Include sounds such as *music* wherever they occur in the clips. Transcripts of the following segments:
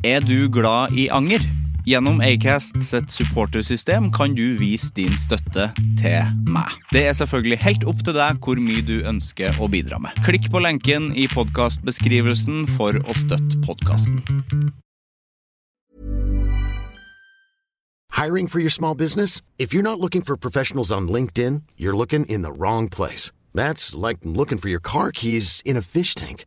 Er du glad i anger? Gjennom Acast sitt supportersystem kan du vise din støtte til meg. Det er selvfølgelig helt opp til deg hvor mye du ønsker å bidra med. Klikk på lenken i podkastbeskrivelsen for å støtte podkasten. Hiring for your small business? If you're not looking for professionals on LinkedIn, you're looking in the wrong place. That's like looking for your car keys in a fish tank.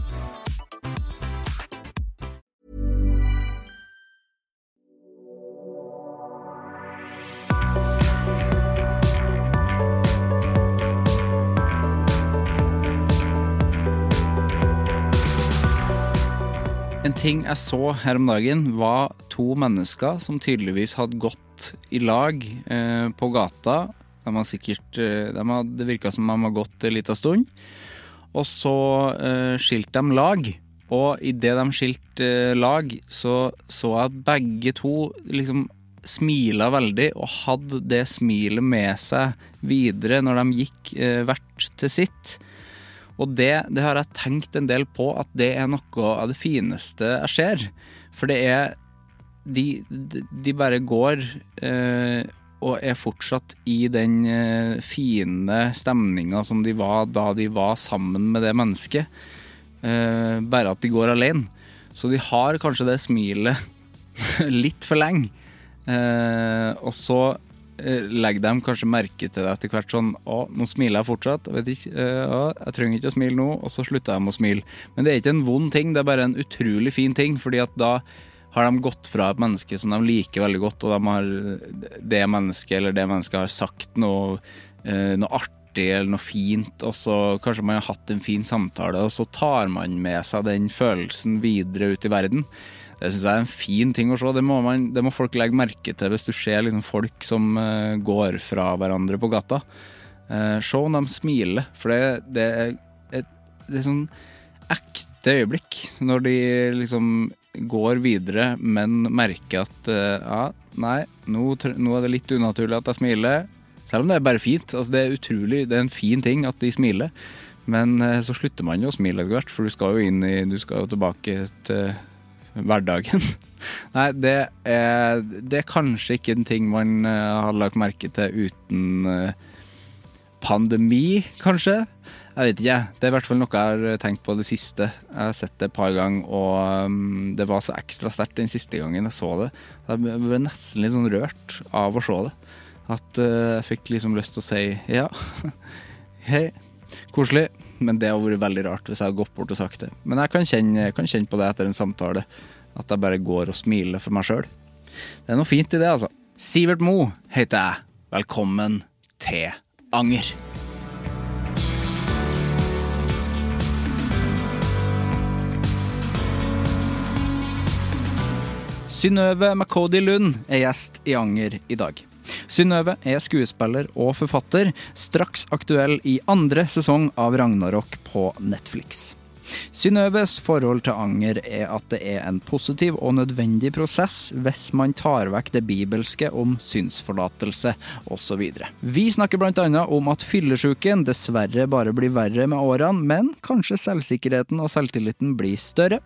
En ting jeg så her om dagen, var to mennesker som tydeligvis hadde gått i lag eh, på gata. De hadde sikkert eh, de hadde, Det virka som de hadde gått en liten stund. Og så eh, skilte de lag. Og idet de skilte eh, lag, så så jeg at begge to liksom smila veldig og hadde det smilet med seg videre når de gikk eh, hvert til sitt. Og det, det, har jeg tenkt en del på, at det er noe av det fineste jeg ser. For det er De, de bare går eh, og er fortsatt i den eh, fine stemninga som de var da de var sammen med det mennesket. Eh, bare at de går alene. Så de har kanskje det smilet *laughs* litt for lenge. Eh, og så legger de kanskje merke til det etter hvert sånn Å, nå smiler jeg fortsatt. Jeg vet ikke, eh, å, jeg trenger ikke å smile nå. Og så slutter de å smile. Men det er ikke en vond ting, det er bare en utrolig fin ting. fordi at da har de gått fra et menneske som de liker veldig godt, og de har det mennesket eller det mennesket har sagt noe, eh, noe artig eller noe fint, og så kanskje man har hatt en fin samtale, og så tar man med seg den følelsen videre ut i verden. Det syns jeg er en fin ting å se. Det må, man, det må folk legge merke til hvis du ser liksom folk som uh, går fra hverandre på gata. Uh, se om de smiler, for det, det er et det er sånn ekte øyeblikk når de liksom går videre, men merker at uh, ja, nei, nå, nå, er det litt unaturlig at jeg smiler. Selv om det er bare fint. Altså, det er utrolig, det er en fin ting at de smiler. Men så slutter man jo å smile etter hvert, for du skal jo inn i, du skal jo tilbake til hverdagen. *laughs* Nei, det er, det er, kanskje ikke en ting man uh, har lagt merke til uten uh, pandemi, kanskje. Jeg vet ikke, Det er i hvert fall noe jeg har tenkt på det siste. Jeg har sett det et par ganger, og um, det var så ekstra sterkt den siste gangen jeg så det. Jeg ble nesten litt sånn rørt av å se det. At uh, jeg fikk liksom lyst til å si ja, *laughs* hei, koselig. Men det hadde vært veldig rart hvis jeg hadde gått bort og sagt det. Men jeg kan kjenne, kan kjenne på det etter en samtale. At jeg bare går og smiler for meg sjøl. Det er noe fint i det, altså. Sivert Mo heter jeg. Velkommen til Anger. Synnøve McCody Lund er gjest i Anger i dag. Synnøve er skuespiller og forfatter, straks aktuell i andre sesong av Ragnarok på Netflix. Synnøves forhold til anger er at det er en positiv og nødvendig prosess hvis man tar vekk det bibelske om synsforlatelse osv. Vi snakker bl.a. om at fyllesyken dessverre bare blir verre med årene, men kanskje selvsikkerheten og selvtilliten blir større.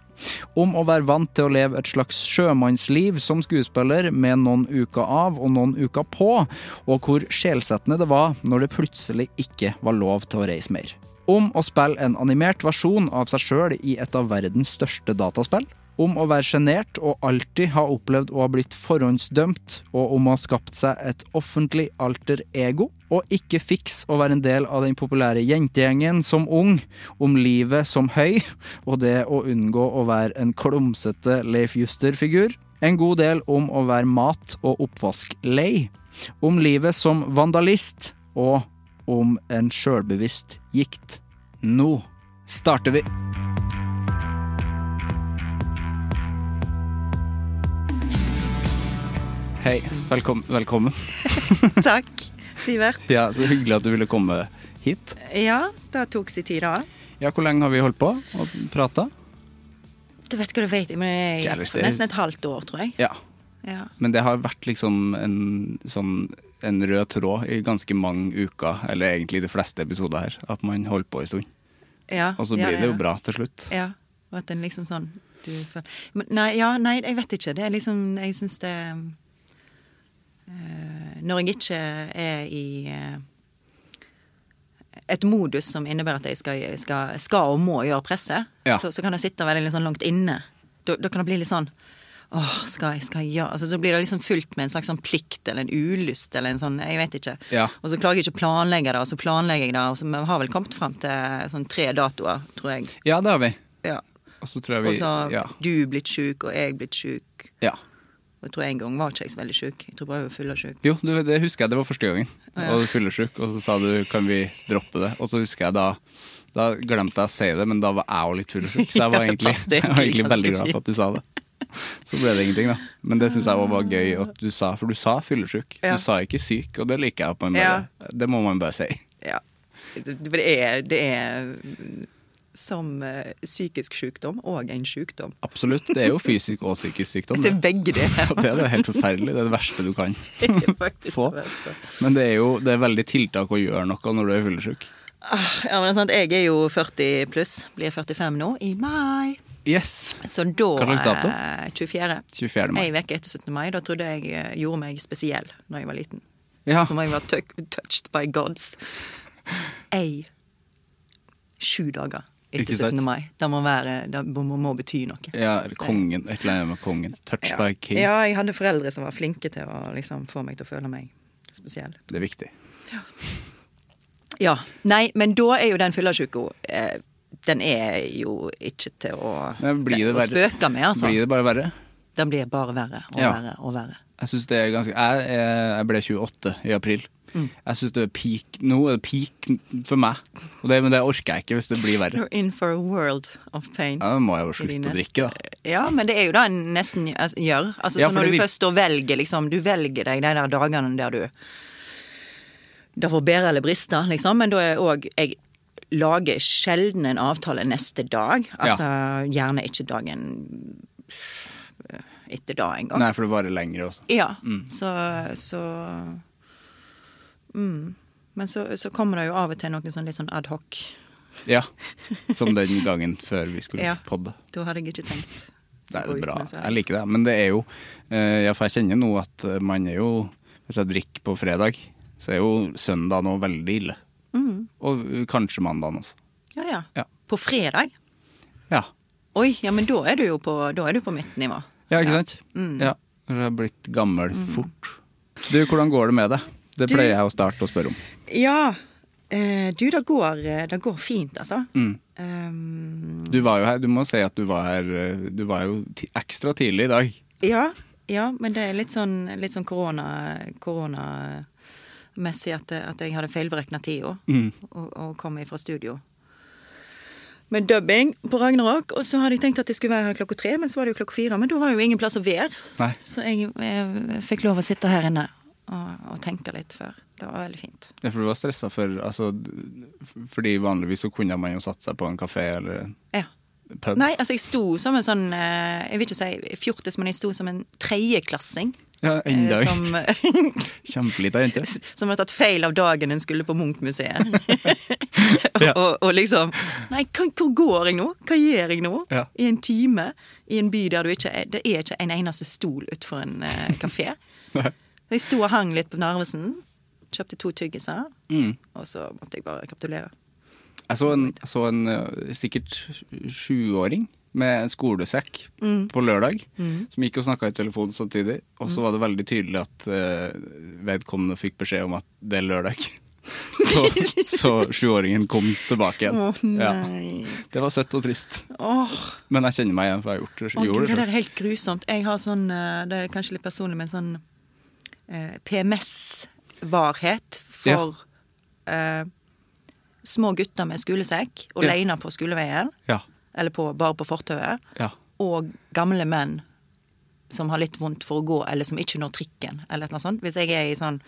Om å være vant til å leve et slags sjømannsliv som skuespiller med noen uker av og noen uker på, og hvor sjelsettende det var når det plutselig ikke var lov til å reise mer om å spille en animert versjon av seg sjøl i et av verdens største dataspill. Om å være sjenert og alltid ha opplevd å ha blitt forhåndsdømt, og om å ha skapt seg et offentlig alter ego, og ikke fiks å være en del av den populære jentegjengen som ung, om livet som høy, og det å unngå å være en klumsete Leif Juster-figur, en god del om å være mat- og oppvasklei, om livet som vandalist, og om en sjølbevisst gikt. Nå starter vi! Hei, velkommen. velkommen. *laughs* Takk, Sivert. Ja, Så hyggelig at du ville komme hit. Ja, det tok sin tid, da. Ja, Hvor lenge har vi holdt på og prata? Du vet hva du vet, men er- nesten et halvt år, tror jeg. Ja. Ja. Men det har vært liksom en sånn en rød tråd i ganske mange uker, eller egentlig de fleste episoder her, at man holder på en stund. Ja, Og så ja, blir det jo bra til slutt. Ja, og at den liksom sånn du Men Nei, ja, nei, jeg vet ikke. Det er liksom Jeg syns det øh, Når jeg ikke er i øh, et modus som innebærer at jeg skal, skal, skal og må gjøre presse, Ja. så, så kan det sitte veldig sånn langt inne. Da, da kan det bli litt sånn Åh, skal jeg, skal jeg gjøre altså, Så blir det liksom fulgt med en slags sånn plikt eller en ulyst eller en sånn Jeg vet ikke. Ja. Og så klarer jeg ikke å planlegge det, og så planlegger jeg det, og så vi har vel kommet fram til sånn tre datoer, tror jeg. Ja, det har vi. Ja. Og så tror jeg vi Og så har ja. du blitt sjuk, og jeg blitt sjuk. ja. Jeg tror en gang var ikke jeg så veldig sjuk. Jeg tror bare jeg var sjuk. Jo, det husker jeg. Det var første gangen. Ja. Og fyllesyk, og så sa du 'kan vi droppe det'? Og så husker jeg da Da glemte jeg å si det, men da var jeg òg litt fyllesyk, så jeg var *laughs* egentlig, jeg var egentlig veldig glad for at du sa det. *laughs* Så ble det ingenting, da. Men det syns jeg var gøy at du sa, for du sa fyllesyk. Ja. Du sa ikke syk, og det liker jeg. på en måte. Ja. Det må man bare si. Ja. Det, er, det er som eh, psykisk sykdom og en sykdom. Absolutt. Det er jo fysisk og psykisk sykdom. Det er begge det. *laughs* Det er det helt forferdelig. Det er det verste du kan. *laughs* Få. det. Men det er jo det er veldig tiltak å gjøre noe når du er fyllesyk. Ah, Ja, men sant, Jeg er jo 40 pluss. Blir 45 nå, i mai. Yes. Så da Hva slags dato? eh, 24. 24. mai. Ei uke etter 17. mai. Da trodde jeg eh, gjorde meg spesiell når jeg var liten. Ja. Som om jeg var touched by gods. Ei sju dager etter 17. mai. Det må, være, det må, må bety noe. Ja, eller kongen. Et eller annet med kongen. Touched Ja. by king. ja, jeg hadde foreldre som var flinke til å liksom, få meg til å føle meg spesiell. Det er viktig. Ja. Nei, men da er jo den fyllesyka eh, Den er jo ikke til å, blir det å spøke med, altså. Blir det bare verre? Den blir bare verre og Ja. verre og verre. Jeg synes det er ganske Jeg, jeg ble 28 i april. Mm. Jeg syns det er peak Nå er det peak for meg. Og det, men det orker jeg ikke hvis det blir verre. You're in for a world of pain. Ja, Da må jeg jo slutte å drikke, da. Ja, men det er jo det en nesten altså, gjør. Altså, Ja, så når du vi... først står og velger, liksom, du velger deg de der dagene der du Det får bedre eller briste, liksom, men da er òg Jeg lager sjelden en avtale neste dag. Altså gjerne ikke dagen etter da engang. Nei, for det varer lenger også. Ja, så, så mm. Men så, så kommer det jo av og til noe sånn litt sånn adhoc. Ja. *laughs* Som den gangen før vi skulle Ja. podde. Da hadde jeg ikke tenkt. Det er bra. Jeg liker det. Men det er jo eh, Ja, for jeg kjenner nå at eh, man er jo Hvis jeg drikker på fredag, så er jo søndag nå veldig ille. Og eh, kanskje mandagen også. Ja, ja. Ja. På fredag? Ja. Oi, ja, men da er du jo på, du på mitt nivå. Ja, ikke sant? Mm. Ja. Du har blitt gammel fort. Du, hvordan går det med det? Det Du- pleier jeg å starte å spørre om. Ja. Eh, du, det går, eh, det går fint, altså. Mm. Um, Du var jo her, du må si at du var her Du var jo ekstra tidlig i dag. ja, ja, men det er litt sånn, litt sånn korona, korona, koronamessig at, at jeg hadde feilberegna tida Mm. og, og kom fra studio. Med dubbing på Ragnarok, og så hadde jeg tenkt at jeg skulle være her klokka tre, men så var det jo klokka fire. Men da var det jo ingen plass å være, Nei. så jeg, jeg fikk lov å sitte her inne og, og tenke litt før. Det var veldig fint. Ja, for du var stressa for altså, Fordi vanligvis så kunne man jo satt seg på en kafé eller Ja. pub. Nei, altså jeg sto som en sånn eh, Jeg vil ikke si fjortis, men jeg sto som en tredjeklassing. Ja, enda eh, Som, *laughs* Kjempelita jente. *laughs* som hadde tatt feil av dagen hun skulle på Munch-museet. *laughs* Ja. og, og liksom Nei, hvor går jeg nå? Hva gjør jeg nå? Ja. I en time i en by der du ikke er Det er ikke en eneste stol utenfor en uh, kafé. Jeg sto og hang litt på Narvesen. Kjøpte to tyggiser. Mm. Og så måtte jeg bare kapitulere. Jeg så en, jeg så en uh, sikkert sjuåring med en skolesekk på lørdag, som gikk og snakka i telefonen samtidig. Og så var det veldig tydelig at uh, vedkommende fikk beskjed om at det er lørdag. *laughs* Så, så sjuåringen kom tilbake igjen. Å Ja. Det var søtt og trist. Åh, Men jeg kjenner meg igjen, for jeg har gjort det, gjorde Gud, det det er helt grusomt. Jeg har sånn, eh, det er kanskje litt personlig, men sånn eh, PMS-varhet for eh, små gutter med skolesekk Ja. leiner på skoleveien, Ja. Eller på, bare på fortauet, ja. og gamle menn som har litt vondt for å gå, eller som ikke når trikken, eller annet sånt. Hvis jeg er i sånn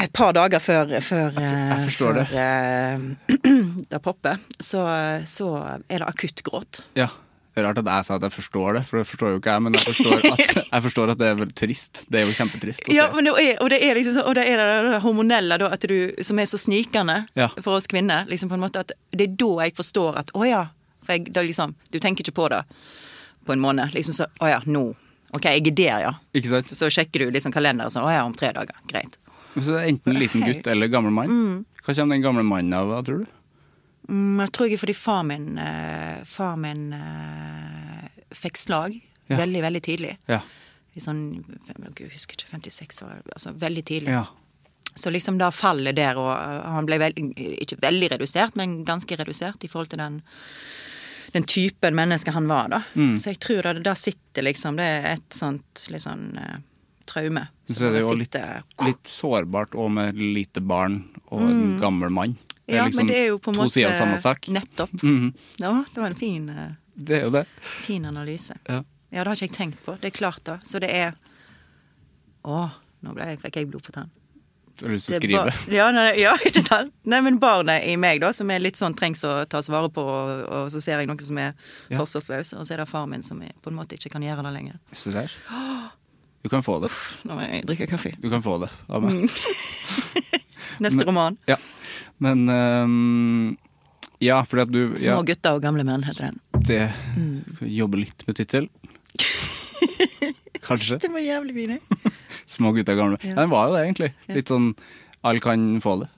et par dager før, før, jeg forstår før *clears throat* det. det popper, så, så er det akutt gråt. ja. Rart at jeg sa at jeg forstår det, for det forstår jo ikke jeg. Men jeg forstår at, jeg forstår at det er veldig trist. Det er jo kjempetrist. Ja, men det er, og det er liksom og det er det, hormonelle da, du, som er så snikende Ja. for oss kvinner. Liksom på en måte at Det er da jeg forstår at å ja. For jeg, liksom, du tenker ikke på det på en måned. Liksom så, Å ja, nå. Ok, jeg er der, ja. Ikke sant? Så sjekker du liksom kalenderen sånn. Å ja, om tre dager. Greit. Så det er enten en liten gutt eller gammel mann. Hva kommer den gamle mannen av, tror du? Mm, jeg tror ikke fordi far min, eh, far min eh, fikk slag Ja. veldig, veldig tidlig. Ja. I sånn Gud, jeg husker ikke, 56 år. Altså veldig tidlig. ja. Så liksom da fallet der, og uh, han ble veld, ikke veldig redusert, men ganske redusert i forhold til den, den typen menneske han var, da. Mm. Så jeg tror da, da sitter liksom Det er et sånt litt sånn eh, traume. Så er det jo litt, litt sårbart òg med lite barn og en gammel mann. Det Mm. Ja, men det er jo på en to måte sider av samme sak. Nettopp. Mhm. Ja, det var en fin, eh, Det er jo det. fin analyse. Ja. Ja, det har ikke jeg tenkt på. Det er klart, da. Så det er Å, nå ble jeg, fikk jeg blod på tann. Du har lyst til å skrive. bar- *laughs* Ja, nei, ja, *laughs* ikke sant? Nei, men barnet i meg, da, som er litt sånn trengs å tas vare på, og, og så ser jeg noe som er Ja. forsvarsløs, og så er det far min som på en måte ikke kan gjøre det lenger. Se der. *gasps* Du kan få det. Nå må jeg drikke kaffe. Du kan få det av meg. *laughs* Neste Men- roman. Ja. Men um, Ja, fordi at du Små ja, gutter og gamle menn, heter den. det Mm. Jobber litt med tittel. Kanskje. *laughs* Det var jævlig fin. *laughs* Små gutter, og gamle. Ja. Ja. Den var jo det, egentlig. Litt sånn alle kan få det.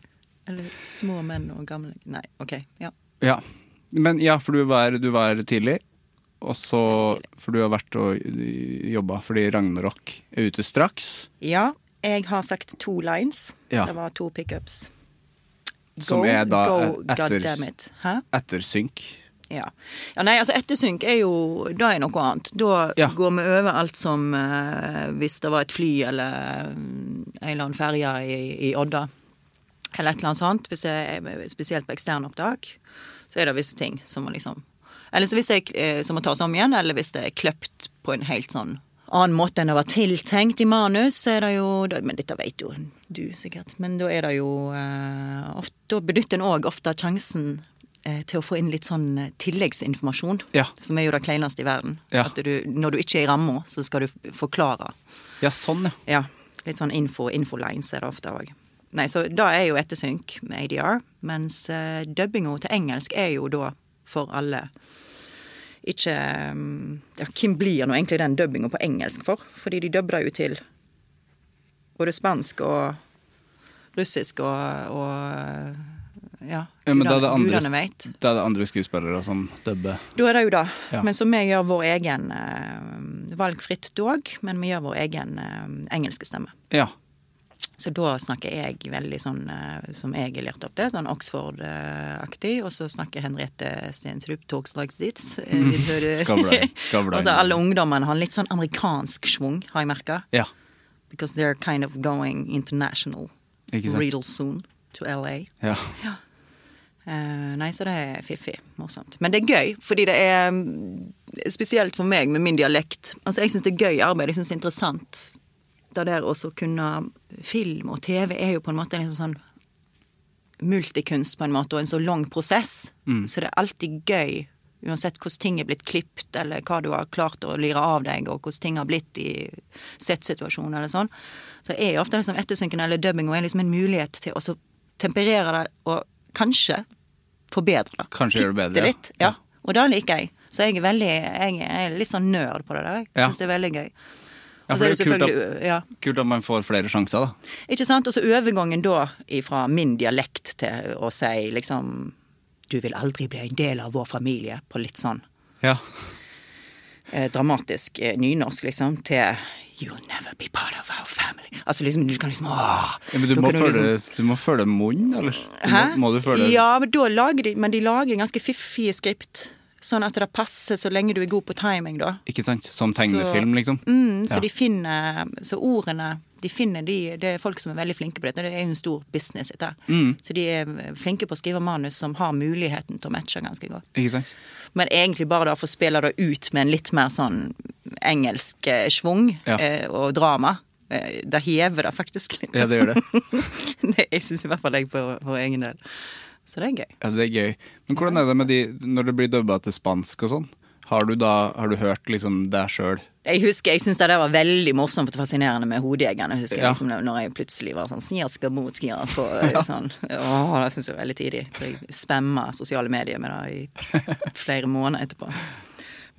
Eller små menn og gamle Nei, OK. Ja. Ja. Men ja, for du var, du var tidlig. Og så For du har vært og jobba fordi Ragnarok er ute straks. ja, jeg har sagt to lines. Ja. Det var to pickups. Som er da go, etter-? Etter synk. Ja. ja, nei, altså ettersynk er jo Da er noe annet. Da Ja. går vi over alt som eh, hvis det var et fly eller mm, en eller annen ferje i, i Odda. Eller et eller annet sånt. Hvis jeg, spesielt på eksternopptak. Så er det visse ting som må liksom Eller så hvis er, eh, som må tas om igjen, eller hvis det er kløpt på en helt sånn annen måte enn det var tiltenkt i manus, er det jo Men dette vet jo du sikkert. Men da er det jo eh, ofte, Da benytter en òg ofte sjansen eh, til å få inn litt sånn eh, tilleggsinformasjon. Ja. Som er jo det kleineste i verden. Ja. At du, når du ikke er i ramma, så skal du forklare. Ja, sånn, ja. Ja. Litt sånn info, infolines er det ofte òg. Nei, så da er jo ettersynk med ADR, mens uh, dubbinga til engelsk er jo da for alle ikke Ja, hvem blir nå egentlig den dubbinga på engelsk for? Fordi de dubber jo til både spansk og russisk og, og ja, Ja, men da er det andre- vet. Da er det andre skuespillere som dubber. Da er det jo det. Ja. Men så vi gjør vår egen eh, valgfritt dog, men vi gjør vår egen eh, engelske stemme. Ja. Så da snakker jeg veldig sånn eh, som jeg er lært opp til, sånn Oxford-aktig. Og så snakker Henriette Stensrup Torgslagsdits. Mm. Altså *laughs* alle ungdommene har en litt sånn amerikansk schwung, har jeg merka. Ja. Because they're kind of going international real soon to LA. ja. Eh, nei, så det er fiffig. Morsomt. Men det er gøy, fordi det er mm, Spesielt for meg med min dialekt. Altså, Jeg syns det er gøy arbeid. Jeg syns det er interessant. Det der også kunne Film og TV er jo på en måte en sånn multikunst, på en måte, og en så lang prosess. Så det er alltid gøy. Uansett hvordan ting er blitt klipt, eller hva du har klart å lire av deg, og hvordan ting har blitt i settsituasjoner eller sånn. Så er jo ofte liksom ettersynken eller dubbinga liksom en mulighet til å så temperere det, og kanskje forbedre det. Kanskje gjøre det bedre, Litt, ja. Ja. Og det liker jeg. Så jeg er veldig Jeg er litt sånn nerd på det der. Jeg Ja. det er veldig gøy. Ja, for Det er er kult selvfølgelig ja. Kult at man får flere sjanser, da. Ikke sant? Og så overgangen da fra min dialekt til å si liksom 'Du vil aldri bli en del av vår familie', på litt sånn Ja. eh, dramatisk eh, nynorsk, liksom, til 'You'll never be part of our family'. Altså liksom, du kan liksom åh, ja men du må, følge, liksom- du må følge munnen, eller? Du? Må, må du følge... Ja, men lager de Men de lager ganske fiffige skript. Sånn at det passer så lenge du er god på timing, da. Ikke sant? Som tegnefilm, liksom? Mm, så Ja. de finner Så ordene de finner de, Det er folk som er veldig flinke på dette. Det er jo en stor business, dette. Mm. Så de er flinke på å skrive manus som har muligheten til å matche ganske godt. Ikke sant? Men egentlig bare da få spille det ut med en litt mer sånn engelsk eh, schwung Ja. eh, og drama. Eh, det hever det faktisk litt. Ja, det gjør det. *laughs* det jeg syns i hvert fall jeg for, for egen del. Så det er gøy. Ja, det er gøy. Men hvordan er det med de når det blir dubba til spansk og sånn? Har du da har du hørt liksom deg sjøl? Jeg husker, jeg syns det der var veldig morsomt og fascinerende med hodejegerne. husker Ja. jeg, liksom, Når jeg plutselig var sånn snirska mot skier på *laughs* eh, sånn. Åh, det syns jeg var veldig tidlig. Så jeg spamma sosiale medier med det i flere måneder etterpå.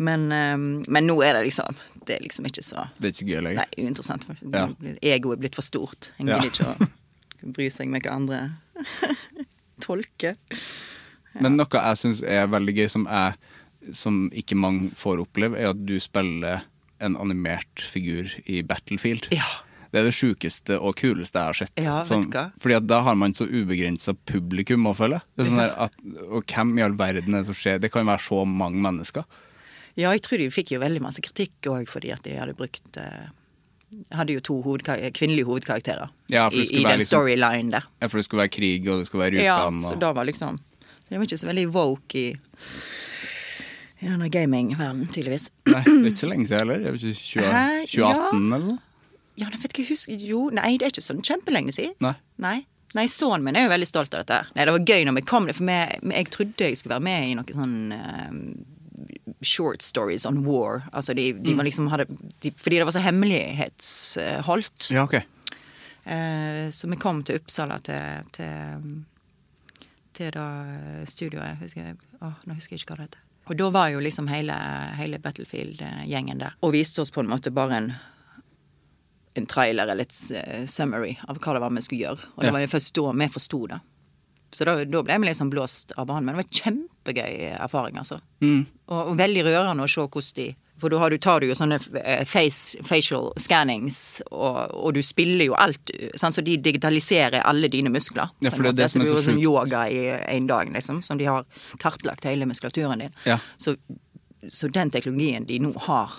Men, eh, men nå er det liksom Det er liksom ikke så Det er ikke gøy lenger. Nei, uinteressant. Ja. Egoet er blitt for stort. En Ja. ikke å *laughs* bry seg med hva andre *laughs* tolker. Men noe jeg syns er veldig gøy, som, jeg, som ikke mange får oppleve, er at du spiller en animert figur i Battlefield. Ja. Det er det sjukeste og kuleste jeg har sett. Ja, Sånn- fordi da har man så ubegrensa publikum å følge. Det sånn at, og hvem i all verden er det som skjer? Det kan være så mange mennesker. Ja, jeg tror de fikk jo veldig masse kritikk òg fordi at de hadde brukt eh, Hadde jo to hovedkar kvinnelige hovedkarakterer Ja, i, i den liksom- storylinen der. Ja, For det skulle være krig, og det skulle være Ja, Rjukan. så da var liksom Det var ikke så veldig woke i, i denne gamingverdenen, tydeligvis. Nei, det er ikke så lenge siden heller. Jeg vet ikke, 20, Hæ? 2018 eller noe? Ja, jeg vet ikke, husk Jo, nei, det er ikke sånn kjempelenge siden. Nei. Nei. Nei, sønnen min er jo veldig stolt av dette. Nei, Det var gøy når vi kom, for jeg, jeg trodde jeg skulle være med i noe sånn eh, short stories on war. Altså, de, de Mm. var liksom hadde de, Fordi det var så hemmelighetsholdt. Ja, okay. Eh, så vi kom til Uppsala til, til, til da studioet. Husker jeg, å, nå husker jeg ikke hva det heter. Og da var jo liksom hele, hele Battlefield-gjengen der. Og viste oss på en måte bare en en trailer eller et eh, summary av hva det var vi skulle gjøre. Og det var jo først da vi forsto det. Så da, da ble vi liksom blåst av banen. Men det var en kjempegøy erfaring, altså. Mm. Og, og veldig rørende å se hvordan de For da du, tar du jo sånne eh, face, facial scannings, og, og du spiller jo alt. Sant? Så de digitaliserer alle dine muskler. Ja, for det er det som er så så som sjukt. yoga i en dag, liksom. Som de har kartlagt hele muskulaturen din. Ja. Så, så den teknologien de nå har,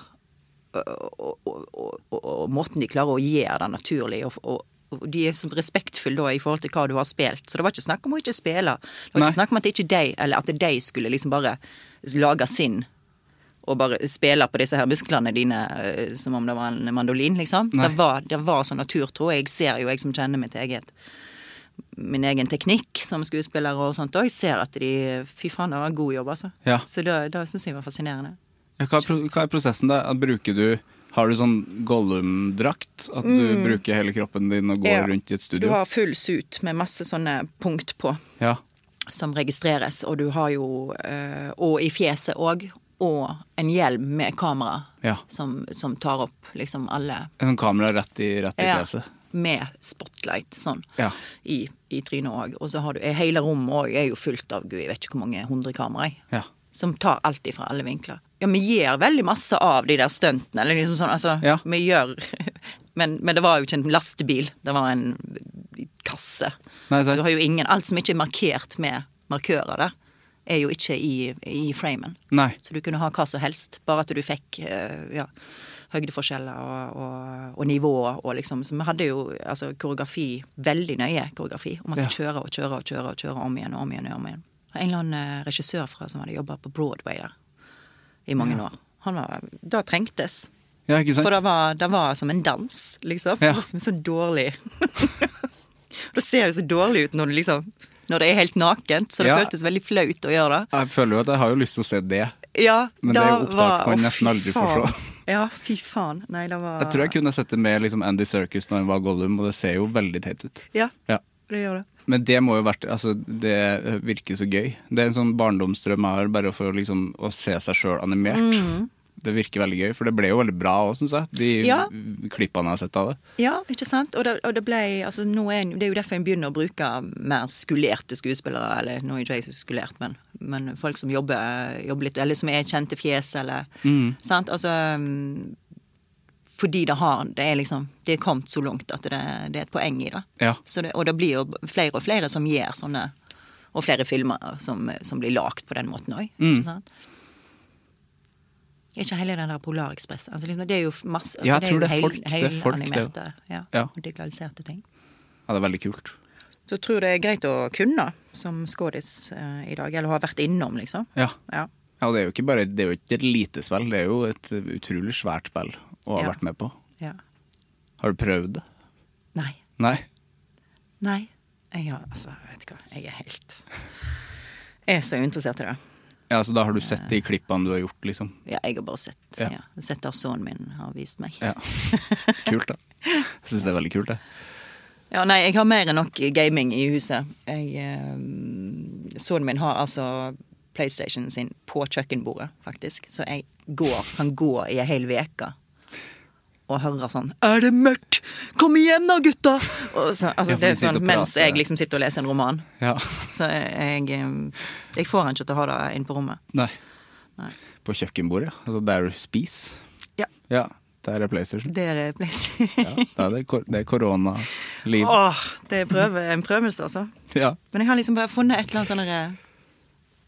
og, og, og, og, måten de klarer å gjøre det naturlig og de er så respektfulle da i forhold til hva du har spilt. Så det var ikke snakk om å ikke spille. Det var Nei. ikke snakk om at ikke de, eller at de skulle liksom bare lage sin og bare spille på disse her musklene dine eh, som om det var en mandolin, liksom. Det var, det var så naturtro. Jeg ser jo, jeg som kjenner mitt eget min egen teknikk som skuespiller og sånt, jeg ser at de Fy faen, det var en god jobb, altså. Ja. Så det, det syns jeg var fascinerende. Ja, Hva er, hva er prosessen da? Bruker du Har du sånn Gollum-drakt? At du bruker hele kroppen din og går Mm. Ja. rundt i et studio? Du har full suit med masse sånne punkt på Ja. som registreres, og du har jo eh, Og i fjeset òg. Og en hjelm med kamera Ja. som, som tar opp liksom alle En sånn kamera rett i, rett i Ja, fjeset? med spotlight sånn Ja. i, i trynet òg. Og så har du Hele rommet òg er jo fullt av gud, jeg vet ikke hvor mange hundre kameraer. Ja. Som tar alltid fra alle vinkler. Ja, vi gjør veldig masse av de der stuntene. Eller liksom sånn, altså, Ja. vi gjør *laughs* men, men det var jo ikke en lastebil, det var en kasse. Nei. Du har jo ingen Alt som ikke er markert med markører der, er jo ikke i, i framen. Nei. Så du kunne ha hva som helst, bare at du fikk eh, ja, høydeforskjeller og, og, og nivå og liksom Så vi hadde jo altså, koreografi, veldig nøye koreografi. Om at Ja. du kjører og kjører og kjører og kjører om igjen og om igjen. og om igjen. En eller annen eh, regissør fra, som hadde jobba på Broadway der i mange år. Han var, Da trengtes. Ja? For det var, det var som en dans, liksom. Ja. Det var som så dårlig. *laughs* det ser jo så dårlig ut når du liksom Når det er helt nakent, så det Ja. føltes veldig flaut å gjøre det. Jeg føler jo at jeg har jo lyst til å se det. Ja, Men det er jo opptak man nesten aldri får se. *laughs* Ja, fy faen. Nei, det var Jeg tror jeg kunne sett det med liksom Andy Circus når han var Gollum, og det ser jo veldig teit ut. Ja, Ja. det gjør det. Men det må jo vært Altså, det virker så gøy. Det er en sånn barndomsdrøm jeg har, bare for liksom å se seg sjøl animert. det virker veldig gøy. For det ble jo veldig bra òg, syns jeg. De Ja. klippene jeg har sett av det. Ja, ikke sant? Og det, og det ble altså er, Det er jo derfor en begynner å bruke mer skulerte skuespillere. Eller nå er ikke jeg så skulert, men, men folk som jobber, jobber litt Eller som er kjente fjes, eller Sant? Altså mm, Fordi det har Det er liksom Det er kommet så langt at det, det er et poeng i det. Ja. Så det. Og det blir jo flere og flere som gjør sånne Og flere filmer som, som blir lagd på den måten òg. Mm. Ikke hele den der Polarekspress. Altså, liksom, det er jo masse altså, Ja, jeg det tror er det er folk- det er folk, det er jo. helanimerte ja, digitaliserte ting. ja, det er veldig kult. Så jeg tror det er greit å kunne som skådis eh, i dag, eller ha vært innom, liksom. Ja. Ja. ja, og det er jo ikke bare Det er jo ikke et lite spill, det er jo et utrolig svært spill å har Ja. vært med på. ja. Har du prøvd det? Nei. Nei? Nei. Jeg har Altså, vet ikke hva. Jeg er helt Jeg er så uinteressert i det. Ja, Så da har du sett de klippene du har gjort, liksom? Ja, jeg har bare sett. Ja. Ja. Sett av sønnen min har vist meg. Ja. Kult, da. Jeg syns det er veldig kult, det. *laughs* Ja, nei, jeg har mer enn nok gaming i huset. Jeg, eh, sønnen min har altså PlayStation sin på kjøkkenbordet, faktisk. Så jeg går, kan gå i ei hel uke og høre sånn 'Er det mørkt? Kom igjen da, gutta!' Og så, altså, Ja, det er sånn mens jeg liksom sitter og leser en roman. Ja. Så jeg, jeg får han ikke til å ha det inn på rommet. Nei. Nei. På kjøkkenbordet, altså der du spiser? Ja. Ja, der er PlayStation. Det er PlayStation. Ja, da det, er koronaliv. Åh, det er prøve, en prøvelse, altså. Ja. Men jeg har liksom bare funnet et eller annet sånn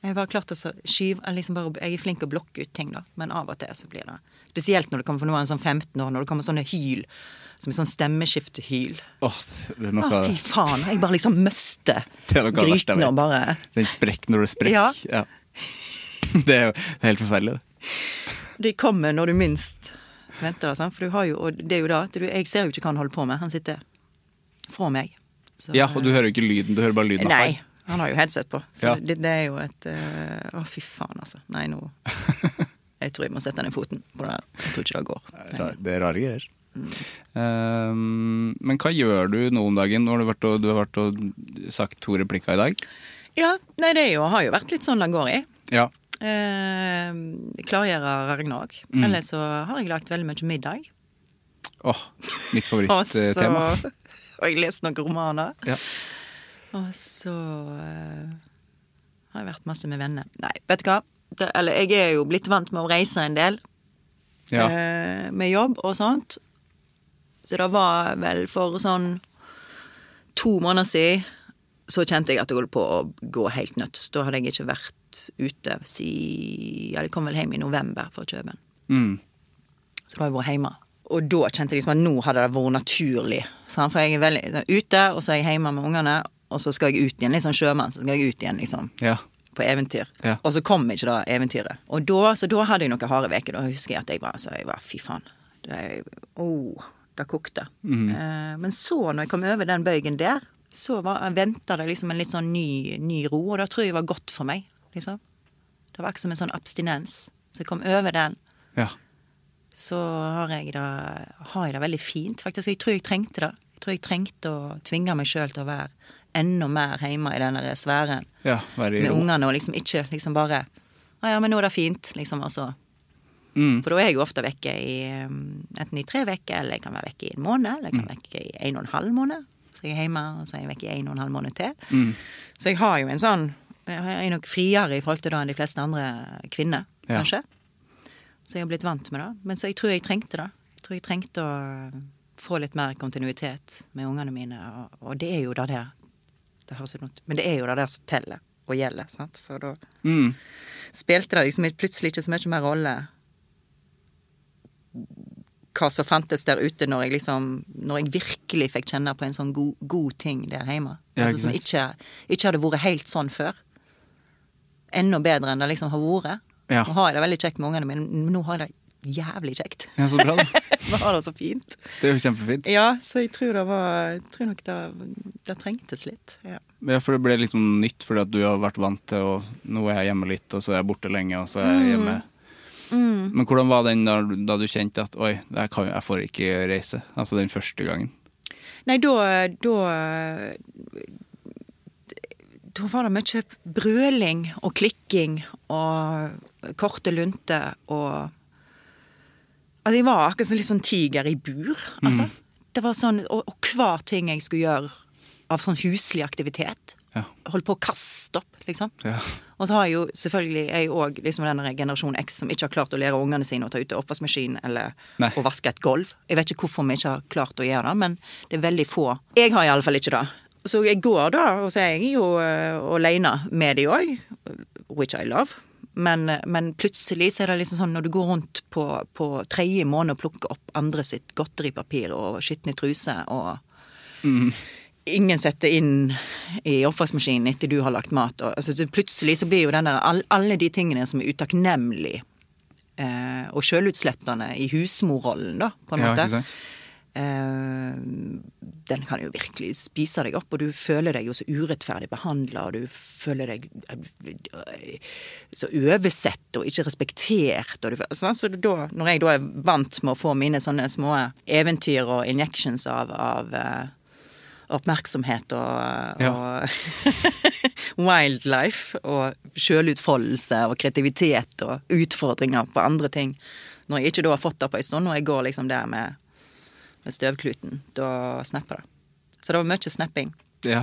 Jeg har klart å skyve liksom bare, Jeg er flink til å blokke ut ting, da, men av og til så blir det Spesielt når det kommer for noen sånn 15 år, når det kommer sånne hyl. Som er sånn stemmeskiftehyl. Åh, er noe av fy faen! Jeg bare liksom mister *laughs* er gryten og bare Den sprekker når det sprekker. Ja. Ja. *laughs* Det er jo helt forferdelig. det. De kommer når du minst venter det, sant? For du har jo Og det er jo da du, Jeg ser jo ikke hva han holder på med. Han sitter fra meg. Så, Ja, og du hører jo ikke lyden, du hører bare lyden av Nei. Han har jo headset på. Så Ja. det, det er jo et uh, Å, fy faen, altså. Nei, nå *laughs* Jeg tror jeg må sette ned foten på det. Jeg tror ikke det går. Nei. Det er rare greier. Um, men hva gjør du nå om dagen? Nå har du vært og, du har vært og sagt to replikker i dag. Ja, nei, det er jo, har jo vært litt sånn det går i. Ja. Eh, klargjøre Ragnarok. Mm. Ellers så har jeg lagt veldig mye middag. Åh, mitt *laughs* Og så favorittema. *laughs* Og jeg lest noen romaner. Ja. Og så eh, har jeg vært masse med venner. Nei, vet du hva. Det, eller jeg er jo blitt vant med å reise en del. Ja. eh, med jobb og sånt. Så det var vel for sånn to måneder siden så kjente jeg at det holdt på å gå helt nødt. Da hadde jeg ikke vært ute siden Ja, jeg kom vel hjem i november for Kjøben. Mm. Så da har jeg vært hjemme. Og da kjente jeg liksom at nå hadde det vært naturlig. Sant? For jeg er veldig ute, og så er jeg hjemme med ungene, og så skal jeg ut igjen. Litt sånn sjømann, så skal jeg ut igjen, liksom ja. på eventyr. Ja. Og så kom ikke da eventyret. Og da, så da hadde jeg noen harde uker. Da husker jeg at jeg var, så jeg var fy faen. Det, oh, det kokte. Mm. eh, men så, når jeg kom over den bøygen der, så var- venta det liksom en litt sånn ny, ny ro, og det tror jeg var godt for meg. liksom. Det var ikke som en sånn abstinens. Så jeg kom over den, ja. så har jeg det, har jeg det veldig fint, faktisk. Jeg tror jeg trengte det. Jeg tror jeg trengte å tvinge meg sjøl til å være enda mer hjemme i den der sfæren Ja, med ungene og liksom ikke liksom bare Å ja, men nå er det fint, liksom. Altså. Mm. For da er jeg jo ofte vekke i um, enten i tre uker, eller jeg kan være vekke i en måned, eller jeg kan Mm. være vekke i en og en halv måned. Så jeg er hjemme, og så er jeg vekke i en og en halv måned til. Mm. Så jeg har jo en sånn Jeg er nok friere i forhold til det enn de fleste andre kvinner, Ja. kanskje. Så jeg har blitt vant med det. Men så jeg tror jeg trengte det. Jeg tror jeg trengte å få litt mer kontinuitet med ungene mine, og, og det er jo det der det høres ut Men det er jo det der som teller og gjelder, sant. Så da Mm. spilte det liksom plutselig ikke så mye mer rolle hva som fantes der ute når jeg liksom Når jeg virkelig fikk kjenne på en sånn god, god ting der hjemme. Ja, altså, som ikke, ikke hadde vært helt sånn før. Enda bedre enn det liksom har vært. Ja. Nå har jeg det veldig kjekt med ungene mine, men nå har jeg det jævlig kjekt. ja, så bra. da. Vi *laughs* har det så fint. Det er jo kjempefint. Ja, så jeg tror det var Jeg tror nok det, det trengtes litt. Ja. Ja, for det ble liksom nytt, fordi at du har vært vant til å Nå er jeg hjemme litt, og så er jeg borte lenge, og så er jeg hjemme. Men hvordan var den da, da du kjente at oi, jeg, kan, jeg får ikke reise? Altså den første gangen. Nei, da Da Da var det mye brøling og klikking og korte lunter og Altså, jeg var akkurat som litt sånn tiger i bur. Altså. Det var sånn, og, og hver ting jeg skulle gjøre av sånn huslig aktivitet, Ja. holdt på å kaste opp, liksom. Ja. Og så har jeg jo selvfølgelig jeg òg liksom denne generasjon X som ikke har klart å lære ungene sine å ta ut oppvaskmaskin eller Nei. å vaske et gulv. Jeg vet ikke hvorfor vi ikke har klart å gjøre det, men det er veldig få. Jeg har iallfall ikke det. Så jeg går da, og så er jeg jo uh, alene med de òg, which I love. Men, men plutselig så er det liksom sånn når du går rundt på, på tredje måned og plukker opp andre sitt godteripapir og skitne truser og Ingen setter inn i oppvaskmaskinen etter du har lagt mat. Og, altså, så plutselig så blir jo den der, all, alle de tingene som er utakknemlige eh, og sjølutslettende i husmorrollen, da, på en Ja, måte. ikke sant? Eh, den kan jo virkelig spise deg opp, og du føler deg jo så urettferdig behandla, og du føler deg eh, så oversett og ikke respektert. Og du, så, så da, når jeg da er vant med å få mine sånne små eventyr og injections av, av eh, oppmerksomhet og, Ja. og *laughs* wildlife og sjølutfoldelse og kreativitet og utfordringer på andre ting. Når jeg ikke da har fått det på en stund, og jeg går liksom der med, med støvkluten, da snapper det. Så det var mye snapping. Ja.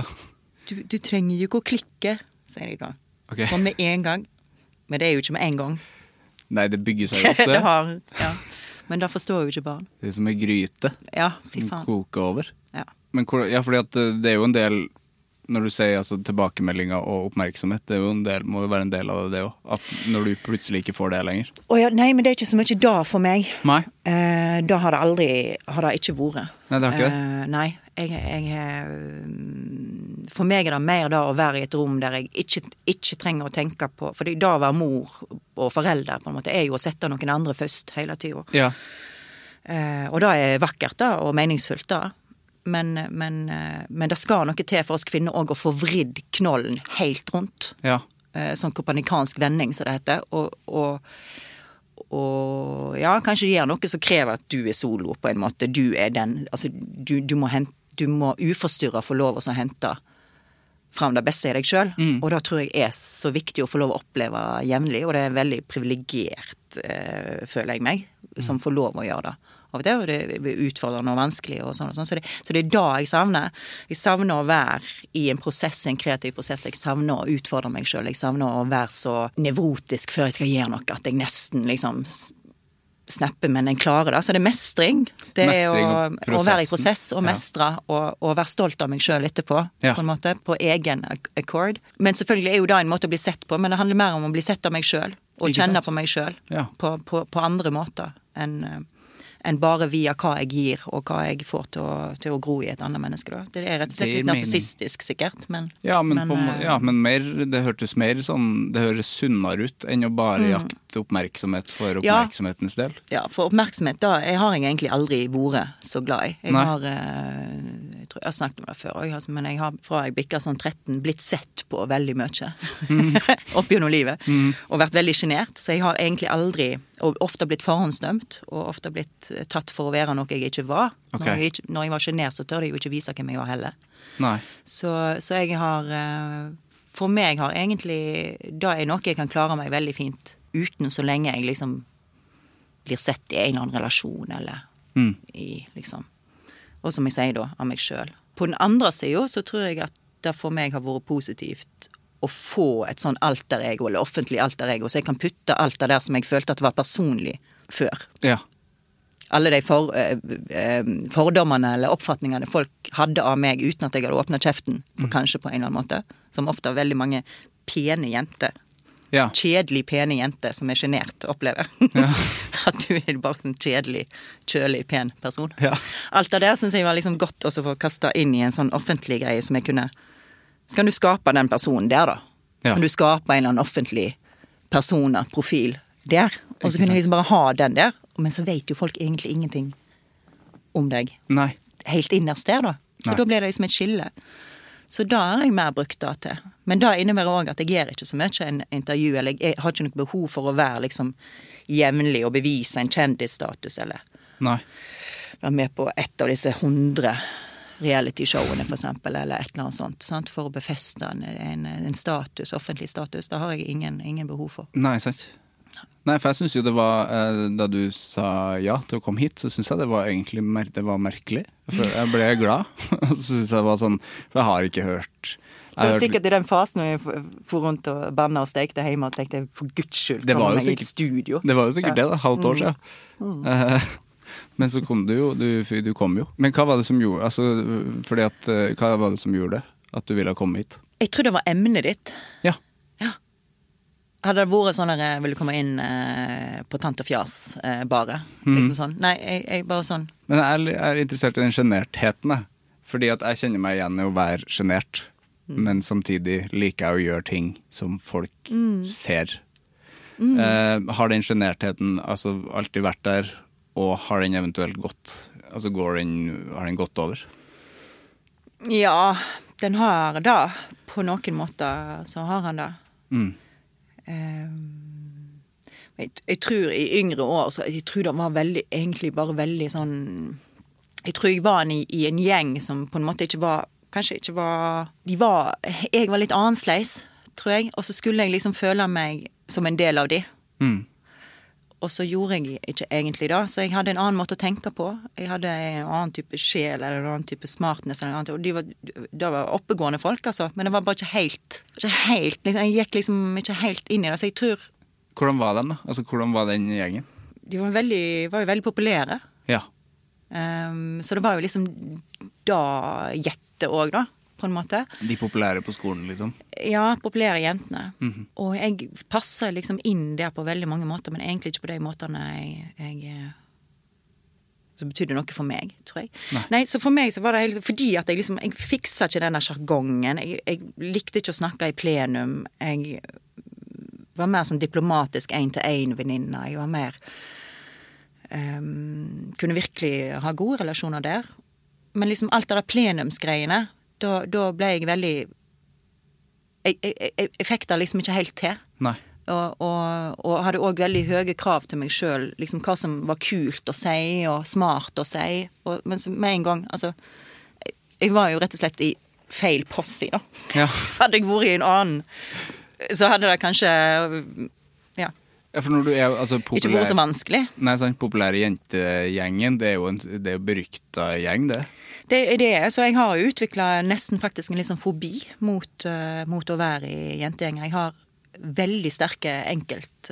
Du, du trenger jo ikke å klikke, sier de da. Ok. Sånn med en gang. Men det er jo ikke med en gang. Nei, det bygger seg *laughs* opp, det det. har, ja. Men det forstår jo ikke barn. Det er som ei gryte Ja, fy faen. som koker over. Ja. Men ja, fordi eh, det er jo en del Når du sier altså, tilbakemeldinger og oppmerksomhet, det jo en del, må jo være en del av det, det òg. At når du plutselig ikke får det lenger. Oh ja, nei, men det er ikke så mye da for meg. Nei. Eh, da har det aldri har det ikke vært. Nei, det har ikke det? Eh, nei. Jeg, jeg, eh, For meg er det mer da å være i et rom der jeg ikke, ikke trenger å tenke på For da å være mor og forelder på en måte, er jo å sette noen andre først hele tida. Ja. Eh, og det er vakkert da, og meningsfullt, da. Men, men, eh, men det skal noe til for oss kvinner òg å få vridd knollen helt rundt. Ja. Eh, sånn kopanikansk vending, som det heter. Og, og, og ja, kanskje det gjør noe som krever at du er solo, på en måte. Du er den Altså, du, du må, hente, du må uforstyrra få lov å hente fram det beste i deg sjøl. Og det tror jeg er så viktig å få lov å oppleve jevnlig, og det er veldig privilegert, eh, føler jeg meg, som får lov å gjøre det. Av og til er det utfordrende og vanskelig, og sånn og sånn. Så, det, så det er da jeg savner. Jeg savner å være i en prosess, en kreativ prosess. Jeg savner å utfordre meg sjøl. Jeg savner å være så nevrotisk før jeg skal gjøre noe at jeg nesten liksom snapper, men en klarer det. Så det er mestring. Det Mestring er å, å være i prosess og Ja. mestre, og, og være stolt av meg sjøl etterpå, Ja. på en måte. På egen accord. Men selvfølgelig er jo det en måte å bli sett på, men det handler mer om å bli sett av meg sjøl. Og kjenne på meg sjøl. Ja. På, på, på andre måter enn eh, enn bare via hva jeg gir, og hva jeg får til å, til å gro i et annet menneske. Da. Det er rett og slett litt narsissistisk, sikkert, men Ja, men, på, eh, ja, men mer, det hørtes mer sånn Det høres sunnere ut enn å bare Mm. jakte oppmerksomhet for oppmerksomhetens del. Ja, for oppmerksomhet da jeg har jeg egentlig aldri vært så glad i. Jeg Nei. har eh, Jeg tror jeg har snakket om det før òg, altså, men jeg har fra jeg bikka sånn 13 blitt sett på veldig mye *laughs* opp gjennom livet. Og vært veldig sjenert. Så jeg har egentlig aldri Og ofte blitt forhåndsdømt, og ofte blitt tatt for å være noe jeg ikke var. Okay. Når, jeg når jeg var sjenert, så tør jeg jo ikke vise hvem jeg var heller. Så, så jeg har eh, For meg har egentlig Det er noe jeg kan klare meg veldig fint uten, så lenge jeg liksom blir sett i en eller annen relasjon, eller Mm. i liksom Og som jeg sier da, av meg sjøl. På den andre sida så tror jeg at det for meg har vært positivt å få et sånn alter ego, eller offentlig alter ego, så jeg kan putte alt det der som jeg følte at var personlig før Ja. alle de for, eh, eh, fordommene eller oppfatningene folk hadde av meg uten at jeg hadde åpna kjeften, på, kanskje på en eller annen måte. Som ofte har veldig mange pene jenter, Ja. kjedelig pene jente som er sjenert, opplever. *laughs* at du er bare en kjedelig, kjølig, pen person. Ja. Alt det der syns jeg var liksom godt også å få kasta inn i en sånn offentlig greie som jeg kunne Så kan du skape den personen der, da. Ja. Kan du skape en eller annen offentlig persona, profil, der. Og så kunne jeg liksom bare ha den der. Men så vet jo folk egentlig ingenting om deg Nei. helt innerst der, da. Så Nei. da blir det liksom et skille. Så da har jeg mer brukt det til. Men det innebærer òg at jeg gjør ikke så mye en intervju, eller jeg har ikke noe behov for å være liksom jevnlig og bevise en kjendisstatus, eller Nei. være med på et av disse hundre realityshowene, for eksempel, eller et eller annet sånt. Sant? For å befeste en, en, en status, offentlig status. Det har jeg ingen, ingen behov for. Nei, sant. Nei, for jeg syns jo det var eh, Da du sa ja til å komme hit, så syns jeg det var egentlig mer, det var merkelig. For jeg ble glad. *laughs* Og så syns jeg det var sånn For jeg har ikke hørt Det var sikkert i den fasen når jeg for rundt og banna og stekte hjemme og tenkte for guds skyld, Det var meg i et studio. Det var jo sikkert det, da. Halvt år siden. Mm. Eh, *laughs* Men så kom du jo. Du, du kom jo. Men hva var det som gjorde altså, fordi at, eh, Hva var det som gjorde det? At du ville komme hit? Jeg tror det var emnet ditt. Ja. Ja. Hadde det vært sånn der jeg ville komme inn eh, på Tant og fjas, eh, bare. Mm. Liksom sånn. Nei, jeg, jeg bare sånn Men jeg er interessert i den sjenertheten, jeg. Fordi at jeg kjenner meg igjen i å være sjenert. Mm. Men samtidig liker jeg å gjøre ting som folk Mm. ser. Eh, har den sjenertheten altså alltid vært der, og har den eventuelt gått Altså går den, har den gått over? Ja, den har det. På noen måter så har han det. Mm. Uh, jeg, jeg tror i yngre år så Jeg tror det var veldig, egentlig bare veldig sånn Jeg tror jeg var i, i en gjeng som på en måte ikke var Kanskje ikke var De var Jeg var litt annerledes, tror jeg. Og så skulle jeg liksom føle meg som en del av de. Mm. Og så gjorde jeg ikke egentlig det, så jeg hadde en annen måte å tenke på. Jeg hadde en annen type sjel eller en annen type smartness. Eller en annen, og de var, det var oppegående folk, altså. Men det var bare ikke helt, ikke helt liksom, Jeg gikk liksom ikke helt inn i det. Så jeg tror Hvordan var de, da? Altså, hvordan var den gjengen? de var, veldig, var jo veldig populære. Ja. Um, så det var jo liksom da gjettet òg, da. På en måte. De populære på skolen, liksom? Ja, populære jentene. Og jeg passer liksom inn der på veldig mange måter, men egentlig ikke på de måtene jeg, jeg eh, som betydde noe for meg, tror jeg. Nei. så for meg så var det helt fordi at jeg liksom Jeg fiksa ikke den sjargongen. Jeg, jeg likte ikke å snakke i plenum. Jeg var mer sånn diplomatisk én-til-én-venninne. Jeg var mer um, Kunne virkelig ha gode relasjoner der. Men liksom alt det der plenumsgreiene, da, da ble jeg veldig jeg, jeg, jeg, jeg fikk det liksom ikke helt til. Nei. Og, og, og hadde òg veldig høye krav til meg sjøl, liksom hva som var kult å si og smart å si. Og, men så med en gang, altså jeg, jeg var jo rett og slett i feil posse, da. Ja. *laughs* Hadde jeg vært i en annen, så hadde det kanskje ja, ja, for når du er altså, ikke populær vært så vanskelig. Nei, sant, populære jentegjengen, det er jo en det er berykta gjeng, det. Det er det. Så jeg har utvikla nesten faktisk en litt sånn fobi mot, uh, mot å være i jentegjenger. Jeg har veldig sterke enkelt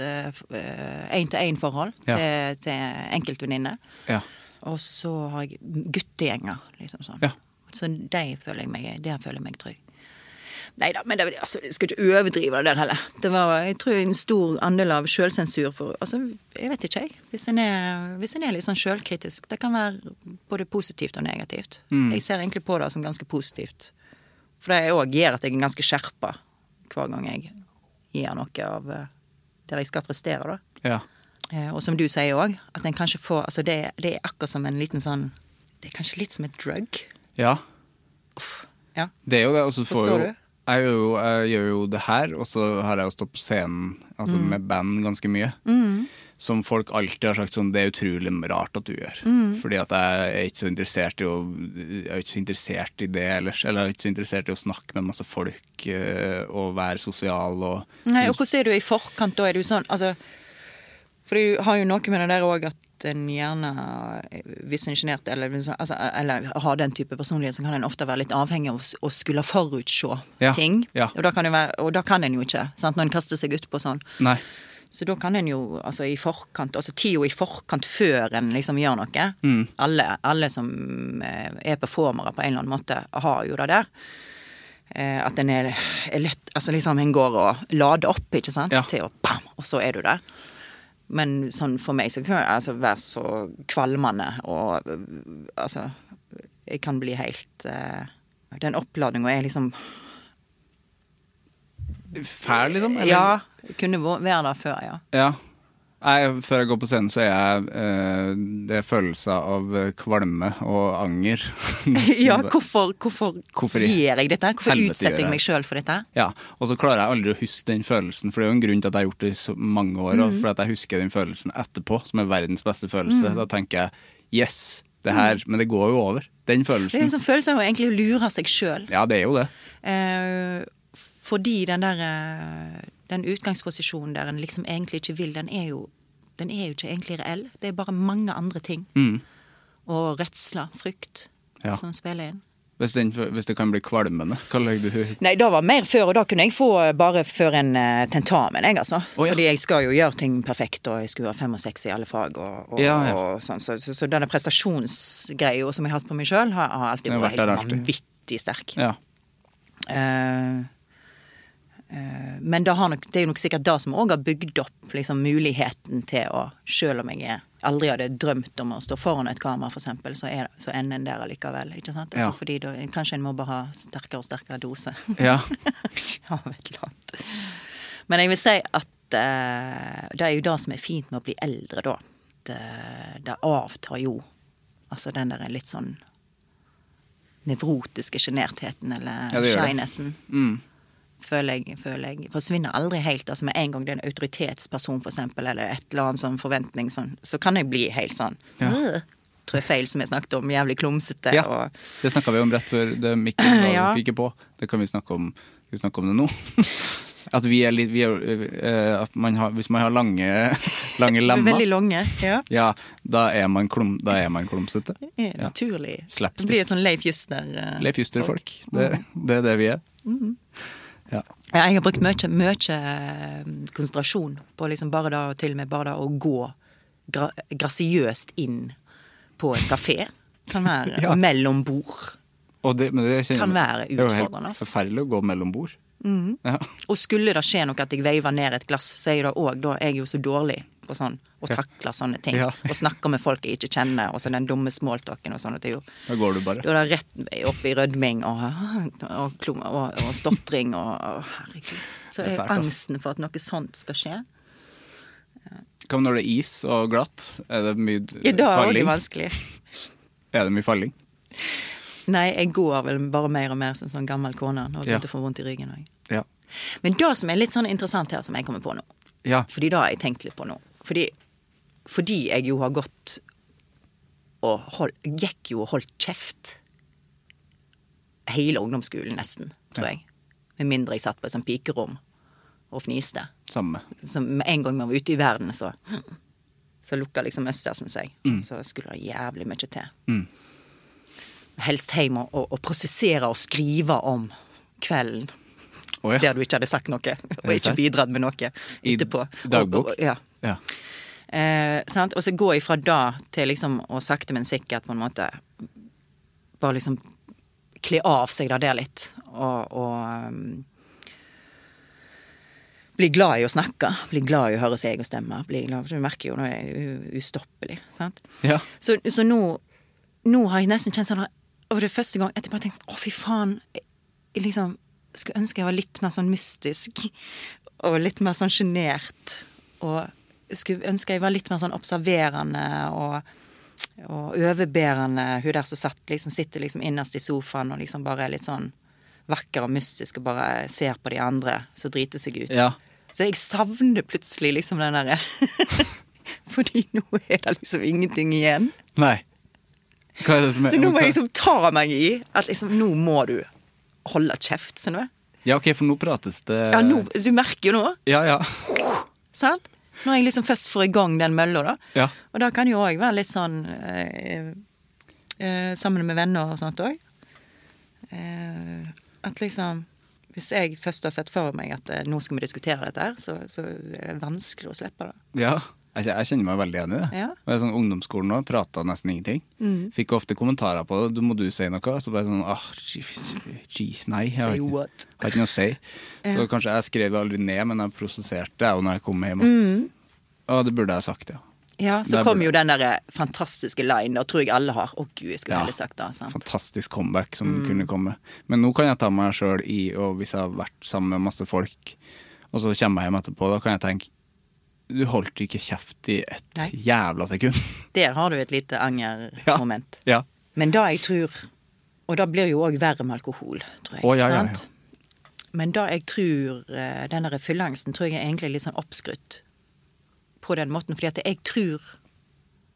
én-til-én-forhold Ja. til, til enkeltvenninner. Ja. Og så har jeg guttegjenger, liksom sånn. Ja. Så de føler jeg meg, der føler jeg meg trygg. Nei da, men det, altså, jeg skal ikke overdrive det der heller. Det var jeg tror en stor andel av sjølsensur for altså, Jeg vet ikke, jeg. Hvis en er, hvis en er litt sånn sjølkritisk. Det kan være både positivt og negativt. Mm. Jeg ser egentlig på det som ganske positivt. For det òg gjør at jeg er ganske skjerpa hver gang jeg gir noe av eh, der jeg skal prestere, da. Ja. Eh, Og som du sier òg, at en kanskje får Altså det, det er akkurat som en liten sånn Det er kanskje litt som et drug. ja. Uff. Ja. Det er jo det. Og så får Forstår jo du? Jeg gjør, jo, jeg gjør jo det her, og så har jeg jo stått på scenen altså Mm. med band ganske mye. Som folk alltid har sagt sånn Det er utrolig rart at du gjør. Mm. Fordi at jeg er ikke så interessert i å Jeg er ikke så interessert i det ellers. Eller jeg er ikke så interessert i å snakke med masse folk eh, og være sosial og Nei, og hvordan er du i forkant da? Er du sånn Altså For du har jo noe med det der òg at en gjerne Hvis en er sjenert eller, altså, eller har den type personlighet, så kan en ofte være litt avhengig av å skulle forutse Ja, ting. ja. Og da kan, det være, og da kan en jo ikke, sant, når en kaster seg utpå sånn. Nei. Så da kan en jo altså i forkant, altså tida i forkant før en liksom gjør noe. Mm. Alle, alle som eh, er performere på en eller annen måte, har jo det der. Eh, At en er, er lett Altså liksom en går og lader opp, ikke sant, Ja. til å bam, og så er du der. Men sånn for meg så kan det altså være så kvalmende og altså Jeg kan bli helt uh, Den oppladninga er liksom Fæl, liksom? eller? Ja, kunne være der før, ja. Ja. Nei, før jeg går på scenen, så er jeg eh, Det er følelser av eh, kvalme og anger. *laughs* Ja, hvorfor, hvorfor, Hvorfor gjør jeg dette? Hvorfor utsetter jeg meg sjøl for dette? Ja, Og så klarer jeg aldri å huske den følelsen, for det er jo en grunn til at jeg har gjort det i så mange år. Mm. For at jeg husker den følelsen etterpå, som er verdens beste følelse. Da tenker jeg yes, det her Men det går jo over. Den følelsen. Det er en sånn følelse av å egentlig lure seg sjøl. Ja, det er jo det. Eh, fordi den der eh, Den utgangsposisjonen der en liksom egentlig ikke vil, den er jo, den er jo ikke egentlig reell. Det er bare mange andre ting. Mm. Og redsler, frykt, Ja. som spiller inn. Hvis, den, hvis det kan bli kvalmende, hva legger du Nei, det var mer før, og da kunne jeg få bare før en eh, tentamen, jeg, altså. Oh, ja. Fordi jeg skal jo gjøre ting perfekt, og jeg skulle ha fem og seks i alle fag, og, og, Ja, ja. og sånn. Så, så, så denne prestasjonsgreia som jeg har hatt på meg sjøl, har, har alltid vært helt vanvittig sterk. Ja. Eh, men det, har nok, det er nok sikkert det som òg har bygd opp liksom, muligheten til å Selv om jeg aldri hadde drømt om å stå foran et kamera, eksempel, så, er, så ender en der allikevel. Ikke sant? Altså, Ja. Fordi da, kanskje en må bare ha sterkere og sterkere dose. ja. *laughs* av et eller annet. Men jeg vil si at uh, det er jo det som er fint med å bli eldre, da. Det, det avtar jo. Altså den der litt sånn nevrotiske sjenertheten, eller Ja, shynessen. Mm. Føler jeg, føler jeg forsvinner aldri helt. Altså Med en gang det er en autoritetsperson, for eksempel, eller et eller annet sånn forventning, sånn, så kan jeg bli helt sånn Ja. Tror jeg feil, som jeg snakket om. Jævlig klumsete. Ja. og Det snakka vi om rett før det mikken var *laughs* Ja. ikke på. Det kan vi snakke om, vi snakke om det nå. *laughs* At vi er litt vi er, eh, At man har, hvis man har lange, lange *laughs* lemmer, Veldig lange. Ja. ja, da er man, klum, da er man klumsete. Ja. Naturlig. Slapstick. Det blir sånn Leif Juster. eh, Leif Juster-folk. Det, det er det vi er. Ja. Ja, jeg har brukt mye, mye eh, konsentrasjon på liksom bare da, til og med bare da å gå gra grasiøst inn på en kafé. Kan være *laughs* Ja. mellom bord. Det, men det kjenner Kan være utfordrende. Det er jo altså. forferdelig å gå mellom bord. Ja. Og skulle det skje noe at jeg veiver ned et glass, så er det òg da er jeg jo så dårlig på sånn og takler sånne ting. Ja. Og snakker med folk jeg ikke kjenner, og så den dumme smalltalken og sånn. Da går du bare. Da er det rett opp i rødming og, og, og, og stotring og, og Herregud. Så er er angsten for at noe sånt skal skje. Hva når det er is og glatt? Er det mye falling? Ja, da er det vanskelig. Er det mye falling? Nei, jeg går vel bare mer og mer som sånn gammel kone. Nå har jeg begynt å få vondt i ryggen òg. Ja. Men det som er litt sånn interessant her, som jeg kommer på nå ja. Fordi det har jeg tenkt litt på nå. Fordi, fordi jeg jo har gått og hold, gikk jo og holdt kjeft hele ungdomsskolen, nesten, tror jeg. Med mindre jeg satt på et sånt pikerom og fniste. Samme. Med en gang man var ute i verden, så Så lukka liksom Østersen seg. Så skulle det jævlig mye til. Mm. Helst hjem og, og, og prosessere og skrive om kvelden Oh, ja. der du ikke hadde sagt noe, og ikke bidratt med noe I dagbok? Og, ja. Ja. Eh, sant? Og så gå ifra da til liksom å sakte, men sikkert på en måte bare liksom kle av seg det litt, og, og um, bli glad i å snakke. Bli glad i å høre sin egen stemme. Bli glad, Du merker jo nå er jeg ustoppelig. sant? ja. Så, så nå, nå har jeg nesten kjent sånn Og det første gang jeg bare tenkte sånn Å, fy faen. Jeg, jeg liksom skulle ønske jeg var litt mer sånn mystisk. Og litt mer sånn sjenert. Og jeg skulle ønske jeg var litt mer sånn observerende og, og overbærende. Hun der som satt, liksom, sitter liksom innerst i sofaen og liksom bare er litt sånn vakker og mystisk og bare ser på de andre som driter seg ut. Ja. Så jeg savner plutselig liksom den derre *laughs* Fordi nå er det liksom ingenting igjen. Nei. Hva er det som er Så nå må jeg liksom ta meg i at liksom nå må du holde kjeft, du? Ja, ok, for nå prates det Ja, nå, du merker jo nå, Ja, ja. sant? Når jeg liksom først får i gang den mølla, da. Ja. Og da kan jo òg være litt sånn eh, eh, Sammen med venner og sånt òg. Eh, at liksom Hvis jeg først har sett for meg at eh, nå skal vi diskutere dette her, så, så er det vanskelig å slippe det. ja. Jeg, jeg kjenner meg veldig igjen i det. Ja. Mm. Jeg sånn Ungdomsskolen nå prata nesten ingenting. Fikk ofte kommentarer på det. Du, må du si noe? Så bare sånn ah, jeez, nei. Jeg har ikke, har ikke noe å si. Så kanskje jeg skrev det aldri ned, men jeg prosesserte det jo når jeg kom hjem. At, Og det burde jeg sagt, ja. Ja, så kom jo den der fantastiske line, og tror jeg alle har. Å gud, jeg skulle Ja. heller sagt det. sant? Fantastisk comeback som Mm. kunne komme. Men nå kan jeg ta meg sjøl i, og hvis jeg har vært sammen med masse folk, og så kommer jeg hjem etterpå, da kan jeg tenke Du holdt ikke kjeft i et Nei. jævla sekund. *laughs* Der har du et lite angermoment. Ja. Men det jeg tror Og det blir jo òg verre med alkohol, tror jeg. Å, ja, ja, sant? Men det jeg tror denne Den fylleangsten tror jeg er egentlig litt sånn oppskrytt på den måten. Fordi at jeg tror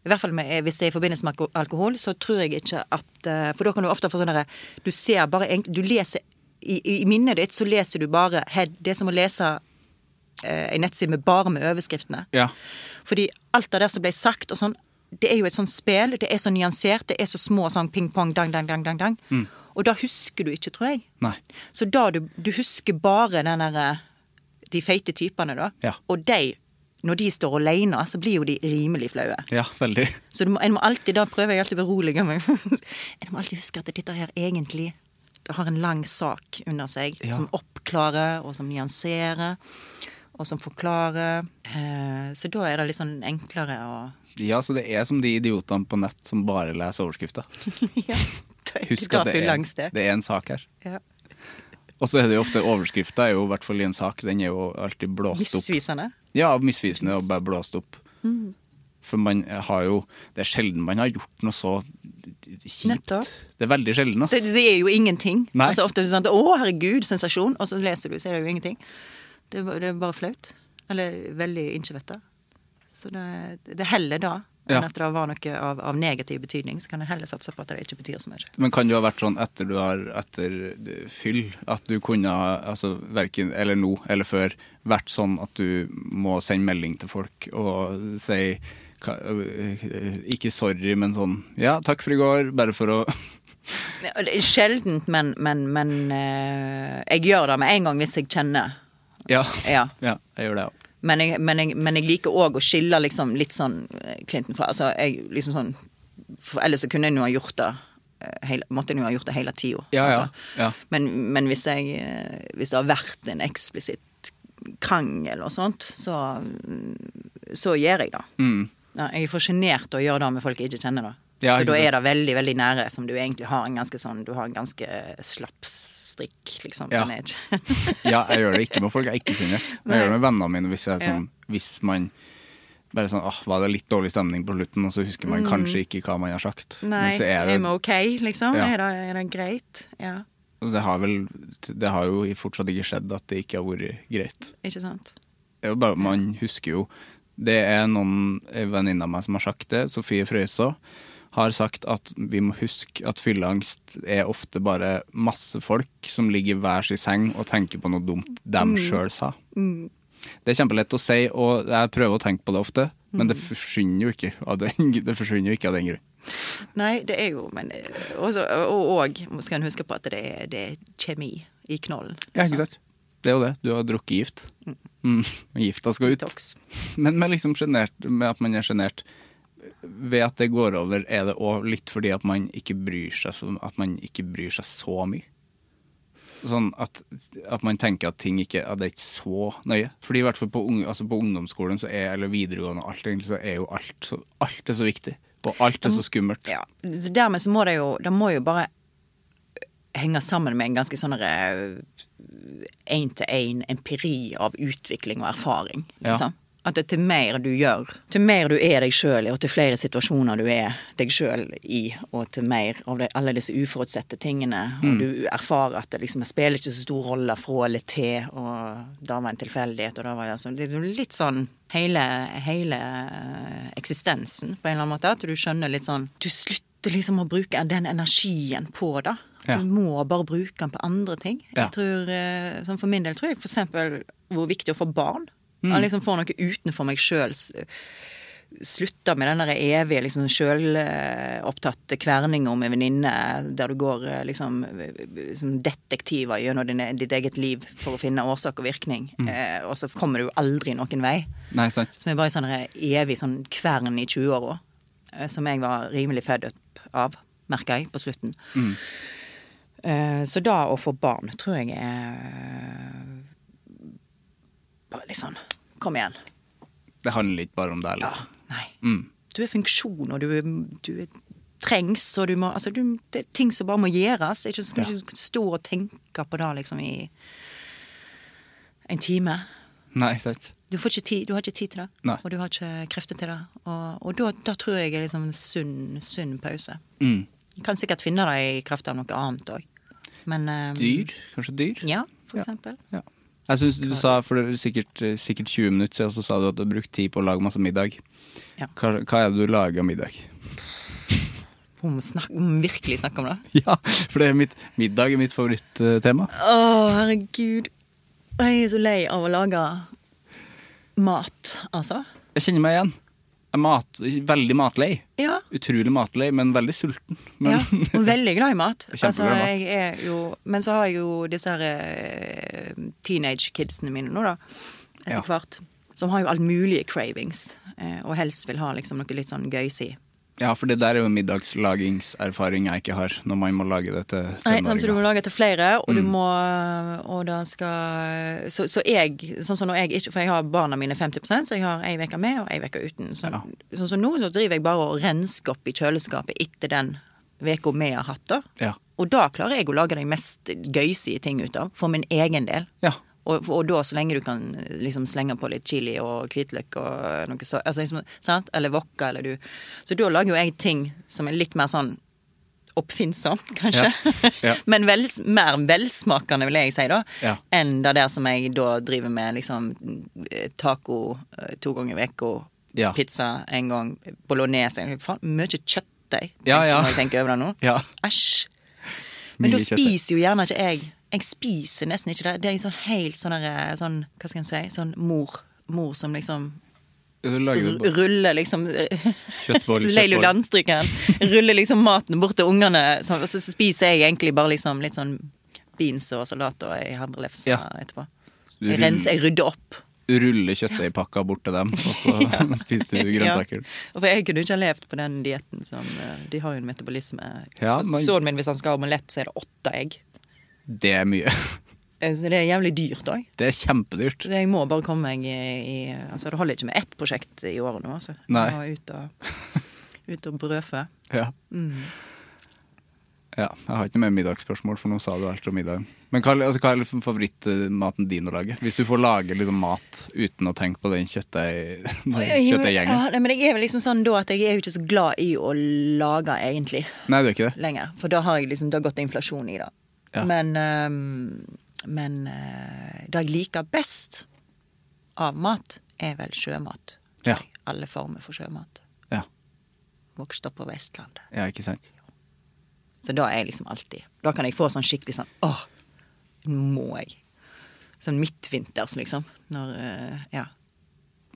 I hvert fall med, eh, hvis det er i forbindelse med alkohol, så tror jeg ikke at eh, For da kan du ofte få sånn derre Du ser bare Du leser i, I minnet ditt så leser du bare head, Det er som å lese eh, en nettside med bare med overskriftene. Ja. Fordi alt av det som ble sagt og sånn, det er jo et sånt spel. Det er så nyansert. Det er så små sånn ping-pong, dang, dang, dang, dang. dang. Og da husker du ikke, tror jeg. Nei. Så da du, du husker bare den derre De feite typene, da. Ja. Og de, når de står alene, så blir jo de rimelig flaue. Ja, veldig. Så du må, en må alltid, da prøver jeg alltid å berolige meg. *laughs* En må alltid huske at dette her egentlig det har en lang sak under seg Ja. som oppklarer, og som nyanserer, og som forklarer. Eh, så da er det litt sånn enklere å Ja, så det er som de idiotene på nett som bare leser overskrifter. *laughs* Ja, Husk at det er, det. er en sak her. Ja. Og så er det jo ofte overskrifta er i hvert fall i en sak, den er jo alltid blåst opp. Misvisende. Ja, misvisende og bare blåst opp. Mm. For man har jo Det er sjelden man har gjort noe så kjipt. Nettopp. Det er veldig sjelden, Altså. Det, det er jo ingenting. Nei. Altså ofte er det sånn 'Å, herregud, sensasjon', og så leser du, så er det jo ingenting. Det, er bare- det er bare flaut. Eller veldig innkjevetta. Så det, det er heller da enn Ja. at det var noe av, av negativ betydning. Så kan jeg heller satse på at det ikke betyr så mye. Men kan jo ha vært sånn etter du har etter fyll at du kunne ha altså verken eller nå eller før vært sånn at du må sende melding til folk og si øh, ikke sorry, men sånn ja, takk for i går, bare for å sjeldent, men, men, men eh, jeg gjør det med en gang hvis jeg kjenner. Ja, Ja. ja jeg gjør det òg. Men men men jeg liker òg å skille liksom litt sånn eh, Clinton fra Altså, jeg liksom sånn ellers så kunne jeg jo ha gjort det eh, hele, Måtte jeg jo ha gjort det hele tida. Ja, ja, altså. ja. Men, men hvis jeg eh, Hvis det har vært en eksplisitt krangel og sånt, så Så gjør jeg det. Mm. Ja, jeg er for sjenert til å gjøre det med folk jeg ikke kjenner. da Ja, Så da er det veldig veldig nære, som du egentlig har en ganske sånn Du har en ganske slapp strikk, liksom. Ja. *laughs* Ja, jeg gjør det ikke med folk jeg ikke kjenner. *laughs* Jeg gjør det med vennene mine hvis, jeg sånn, ja. hvis man bare sånn åh, var det litt dårlig stemning på slutten, og så husker man kanskje ikke hva man har sagt. Mm. Nei, Men så er det, vi ok, liksom? Ja. Er, det, er det greit? Ja, det har vel Det har jo fortsatt ikke skjedd at det ikke har vært greit. ikke sant? Bare, man husker jo Det er noen en venninne av meg som har sagt det. Sofie Frøysaa har sagt at vi må huske at fylleangst er ofte bare masse folk som ligger hver sin seng og tenker på noe dumt de Mm. sjøl sa. Det er kjempelett å si, og jeg prøver å tenke på det ofte, men det forsvinner jo ikke av den, det forsvinner jo ikke av den grunn. Nei, det er jo Men eh, også, og, og skal en huske på at det er, det er kjemi i knollen. Ja, ikke sant? Det er jo det. Du har drukket gift. Mm. *laughs* Gifta skal ut. Detox. Men med, liksom genert, med at man er sjenert ved at det går over, er det òg litt fordi at man ikke bryr seg så, at man ikke bryr seg så mye. Sånn at, at man tenker at ting ikke at det er ikke så nøye. Fordi i hvert fall på, altså på ungdomsskolen så er, eller videregående alt, egentlig, så er jo alt så, alt er så viktig. Og alt er så skummelt. Ja, så dermed så må det jo Det må jo bare henge sammen med en ganske sånn én-til-én empiri av utvikling og erfaring. Liksom. At det, til mer du gjør, til mer du er deg sjøl i, og til flere situasjoner du er deg sjøl i, og til mer av det, alle disse uforutsette tingene, og du erfarer at det liksom spiller ikke så stor rolle fra eller til, og da var en tilfeldighet, og da var det altså, det er litt sånn hele, hele eksistensen, på en eller annen måte, at du skjønner litt sånn Du slutter liksom å bruke den energien på det. Ja. Du må bare bruke den på andre ting. Ja. Jeg tror, eh, sånn For min del tror jeg eksempel hvor viktig å få barn. Mm. Å liksom får noe utenfor meg sjøl. Slutter med den evige liksom sjølopptatte kverninga med venninne der du går eh, liksom som detektiver gjennom din, ditt eget liv for å finne årsak og virkning. Mm. Eh, og så kommer du aldri noen vei. Nei, sant? Som er bare sånn evig sånn kvern i 20-åra. eh, Som jeg var rimelig fed up av, merka jeg, på slutten. Mm. Eh, Så da å få barn tror jeg er Bare sånn Kom igjen. Det handler ikke bare om deg, Ja. liksom. Nei. Mm. Du er funksjon, og du, er- du er trengs, og du må Altså, du, det er ting som bare må gjøres. Ikke skal Ja. ikke stå og tenke på det liksom i en time. Nei, sant? Du, får ikke tid, du har ikke tid til det, Nei. og du har ikke krefter til det. Og, og da, da tror jeg er liksom sunn, sunn pause. Mm. Du kan sikkert finne det i kraft av noe annet òg. Men eh, Dyr? Kanskje dyr? Ja, for Ja. eksempel. Ja. Jeg synes du sa for det er sikkert, sikkert 20 minutter siden så sa du at du har brukt tid på å lage masse middag. Ja. Hva, hva er det du lager av middag? Vi må, snakke, virkelig snakke om det. *laughs* Ja, for det er mitt, middag er mitt favorittema. Å, herregud. Jeg er så lei av å lage mat, altså. Jeg kjenner meg igjen. Er mat, veldig matlei. Ja. Utrolig matlei, men veldig sulten. Men, Ja, *laughs* og veldig glad i mat. Altså, mat. jo, men så har jeg jo disse her eh, teenage-kidsene mine nå, da. Etter Ja. hvert. Som har jo all mulige cravings. Eh, og helst vil ha liksom noe litt sånn gøysig. Ja, for det der er jo middagslagingserfaring jeg ikke har, når man må lage det til Nei, altså, du må lage lage til flere, og Mm. du må Og da skal Så, så jeg, sånn som når jeg ikke For jeg har barna mine 50% så jeg har ei uke med og ei uke uten. Så, Ja. Sånn som nå, så driver jeg bare og rensker opp i kjøleskapet etter den uka vi har hatt, da. Ja. Og da klarer jeg å lage de mest gøysige ting ut av, for min egen del. Ja. Og, og da så lenge du kan liksom slenge på litt chili og hvitløk og noe så, altså liksom, sant? Eller wokka, eller du Så da lager jo jeg ting som er litt mer sånn oppfinnsomt, *laughs* kanskje. Ja. Ja. Men vel, mer velsmakende, vil jeg si, da. Ja. Enn det der som jeg da driver med liksom taco eh, to ganger i uka, pizza en gang, bolognese Faen, mye kjøttdeig, Ja, ja. når jeg tenker over det nå. Ja. Æsj. Men da spiser jo gjerne ikke jeg Jeg spiser nesten ikke det. Det er jo sånn helt sånn der, sånn, Hva skal en si? Sånn mor. Mor som liksom ruller liksom kjøttboll, *laughs* Leilu Landstrykeren. Ruller liksom maten bort til ungene. Så, så, spiser jeg egentlig bare liksom litt sånn beans og salat og ei havrelefse Ja. etterpå. Jeg, renser, jeg rydder opp. ruller kjøttdeigpakka bort til dem, og så *laughs* *laughs* spiser du grønnsaker. Ja. For jeg kunne ikke ha levd på den dietten som eh, De har jo en metabolisme. Ja, men... Sønnen min, hvis han skal ha omelett, så er det åtte egg. Det er mye. Eh, Så det er jævlig dyrt òg. Det er kjempedyrt. Jeg må bare komme meg i, Altså, det holder ikke med ett prosjekt i året nå. Altså. Nei. Jeg må ut og, ut og brødfø. *laughs* Ja. Mm. ja. Jeg har ikke noe mer middagsspørsmål, for nå sa du alt om middagen. Men hva, altså, hva er liksom favorittmaten din å lage? Hvis du får lage liksom, mat uten å tenke på den kjøttdeig- *laughs* den kjøttdeiggjengen? Ja, men jeg er vel liksom sånn da at jeg er jo ikke så glad i å lage, egentlig, Nei, du er ikke det? lenger. For da har jeg liksom, det har gått inflasjon i det. Ja. Men, ehm, men eh, det jeg liker best av mat, er vel sjømat. Ja. Alle former for sjømat. Ja. Vokst opp på Vestlandet. ja, ikke sant? Så da er jeg liksom alltid Da kan jeg få sånn skikkelig sånn Åh, må jeg. Sånn midtvinters, liksom. Når eh, Ja.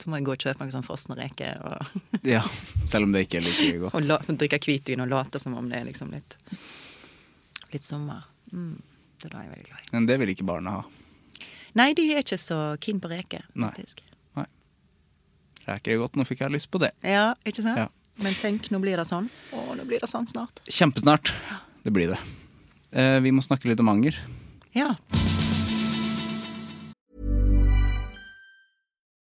Så må jeg gå og kjøpe noen sånn frosne reker og, *laughs* Ja, Selv om det ikke er like godt. og la, drikke hvitvin og late som om det er liksom litt Litt sommer. Mm, det er da jeg er veldig glad i. Men det vil ikke barna ha. Nei, de er ikke så keen på reker, Nei. Nei. Reker er godt, nå fikk jeg lyst på det. Ja, ikke sant? Ja. Men tenk, nå blir det sånn. Å, nå blir det sånn snart. Kjempesnart. Det blir det. Eh, vi må snakke litt om anger. Ja.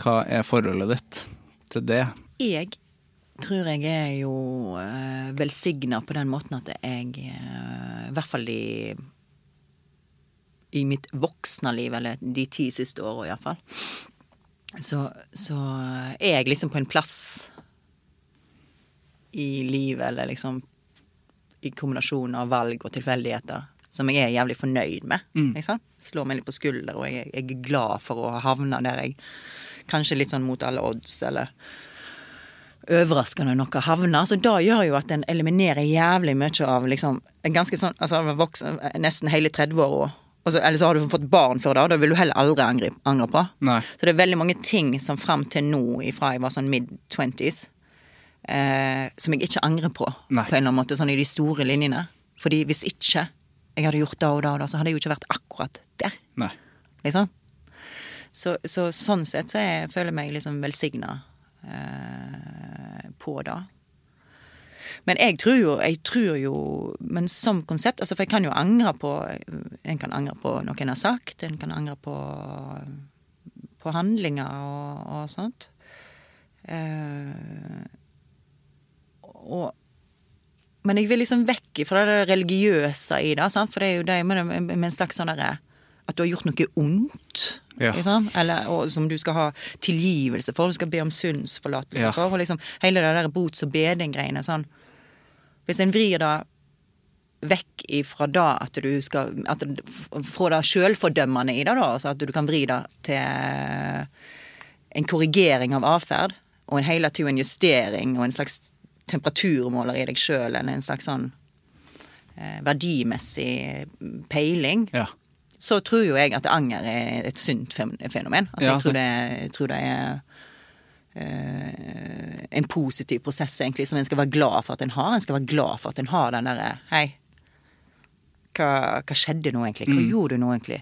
Hva er forholdet ditt til det? Jeg tror jeg er jo uh, velsigna på den måten at jeg, eh, i hvert fall i i mitt voksne liv, eller de ti siste åra iallfall, så, så er jeg liksom på en plass i livet, eller liksom i kombinasjon av valg og tilfeldigheter, som jeg er jævlig fornøyd med. Liksom. Slår meg litt på skulder, og jeg, jeg er glad for å havne der jeg Kanskje litt sånn mot alle odds, eller overraskende noe havner. Så det gjør jo at en eliminerer jævlig mye av liksom en ganske sånn altså voksen, nesten hele 30-åra. Eller så har du fått barn før da, da vil du heller aldri angre på. Nei. Så det er veldig mange ting som fram til nå, ifra jeg var sånn mid-twenties, eh, som jeg ikke angrer på, Nei. på en eller annen måte, sånn i de store linjene. Fordi hvis ikke jeg hadde gjort det og det og det, så hadde jeg jo ikke vært akkurat der. Nei. Liksom. Så, så sånn sett så jeg føler meg liksom velsigna eh, på det. Men jeg tror jo, jeg tror jo Men som konsept altså For jeg kan jo angre på En kan angre på noe en har sagt. En kan angre på, på handlinger og, og sånt. Eh, og men jeg vil liksom vekk fra det religiøse i det. Sant? For det er jo det med en slags sånn derre At du har gjort noe ondt. Ja. Liksom, eller, og som du skal ha tilgivelse for. Du skal be om syndsforlatelse Ja. for. Og liksom hele det der bots- og beding-greiene. Sånn. Hvis en vrir det vekk ifra da at du skal at, Fra det sjølfordømmende i det, da. Altså at du kan vri det til en korrigering av atferd. Og en hele tida en justering og en slags temperaturmåler i deg sjøl, eller en slags sånn eh, verdimessig peiling, Ja. Så tror jo jeg at anger er et sunt fenomen. Altså, Ja, jeg, tror det, jeg tror det er uh, en positiv prosess, egentlig, som en skal være glad for at en har. En skal være glad for at en har den derre Hei, hva, hva skjedde nå, egentlig? Hva gjorde du nå, egentlig?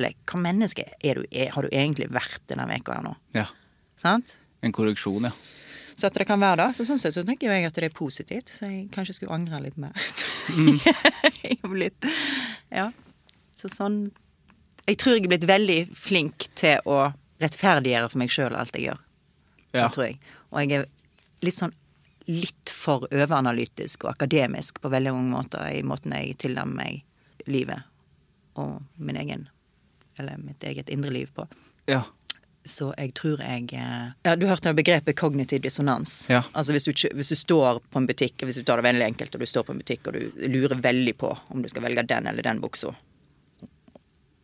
Eller hva menneske er du, er, har du egentlig vært denne veka her nå? ja. Sant? En korreksjon, ja. Så at det kan være det. Så sånn sett så tenker jeg at det er positivt. Så jeg kanskje skulle angre litt mer. *laughs* har blitt Ja. Så sånn Jeg tror jeg er blitt veldig flink til å rettferdiggjøre for meg sjøl alt jeg gjør. ja. Det tror jeg. Og jeg er litt sånn litt for overanalytisk og akademisk på veldig mange måter i måten jeg tilnærmer meg livet og min egen Eller mitt eget indre liv på. ja. Så jeg tror jeg eh, Ja, du hørte begrepet kognitiv dissonans. Ja. Altså hvis du, hvis du står på en butikk, hvis du tar det veldig enkelt, og du står på en butikk og du lurer veldig på om du skal velge den eller den buksa,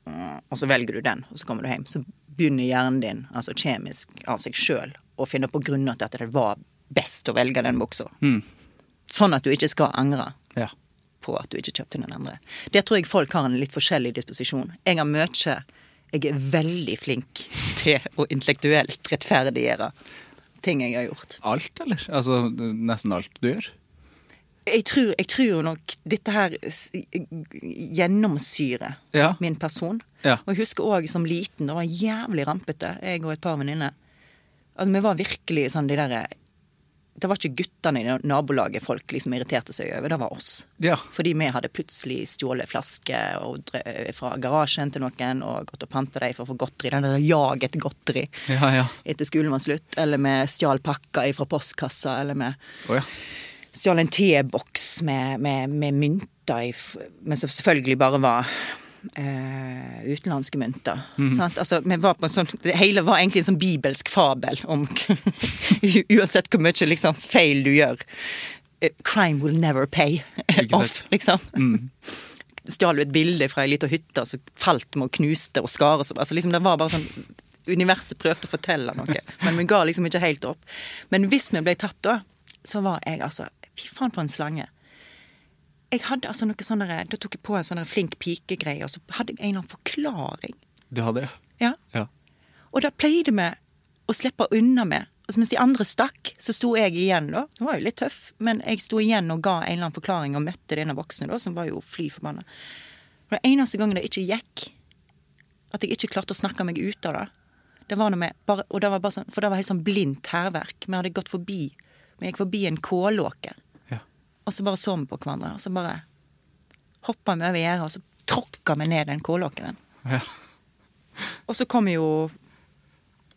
og så velger du den, og så kommer du hjem, så begynner hjernen din, altså kjemisk av seg sjøl, å finne på grunner til at det var best å velge den buksa. Sånn at du ikke skal angre ja. på at du ikke kjøpte den andre. Det tror jeg folk har en litt forskjellig disposisjon. Jeg har mye Jeg er veldig flink *laughs* til å intellektuelt rettferdiggjøre ting jeg har gjort. Alt, eller? Altså nesten alt du gjør? Jeg tror, jeg tror nok dette her gjennomsyrer Ja. min person. Ja. Og jeg husker òg som liten, det var jævlig rampete, jeg og et par venninner. Altså, vi var virkelig sånn de derre Det var ikke guttene i nabolaget folk liksom irriterte seg over, det var oss. Ja. Fordi vi hadde plutselig stjålet flasker fra garasjen til noen og gått og panta dem for å få godteri. Den der jaget godteri Ja, ja. etter skolen var slutt. Eller vi stjal pakker fra postkassa. Eller vi Å ja. stjal en teboks med, med, med mynter i, men som selvfølgelig bare var Uh, utenlandske mynter. sant? Altså, vi var på en sånn, det hele var egentlig en sånn bibelsk fabel om *laughs* Uansett hvor mye liksom, feil du gjør. eh, Crime will never pay off, liksom. Stjal du et bilde fra ei lita hytte, så falt vi og knuste og skar oss. Altså, liksom, det var bare sånn Universet prøvde å fortelle noe, *laughs* men vi ga liksom ikke helt opp. Men hvis vi ble tatt da, så var jeg altså Fy faen, for en slange. Jeg hadde altså noe sånn Da tok jeg på en sånn flink pike-greie, og så hadde jeg en eller annen forklaring. Du hadde? Ja. Ja. Og da pleide vi å slippe unna med. Altså, mens de andre stakk, så sto jeg igjen, da. Det var jo litt tøff, men jeg sto igjen og ga en eller annen forklaring og møtte denne voksne, da, som var jo fly forbanna. Og den eneste gangen det ikke gikk, at jeg ikke klarte å snakke meg ut av det, det var når vi bare, og det var bare sånn, For det var helt sånn blindt hærverk. Vi hadde gått forbi Vi gikk forbi en kålåker. Og så bare så vi på hverandre, og så bare hoppa vi over gjerdet, og så tråkka vi ned den kålåkeren. Ja. Og så kom jo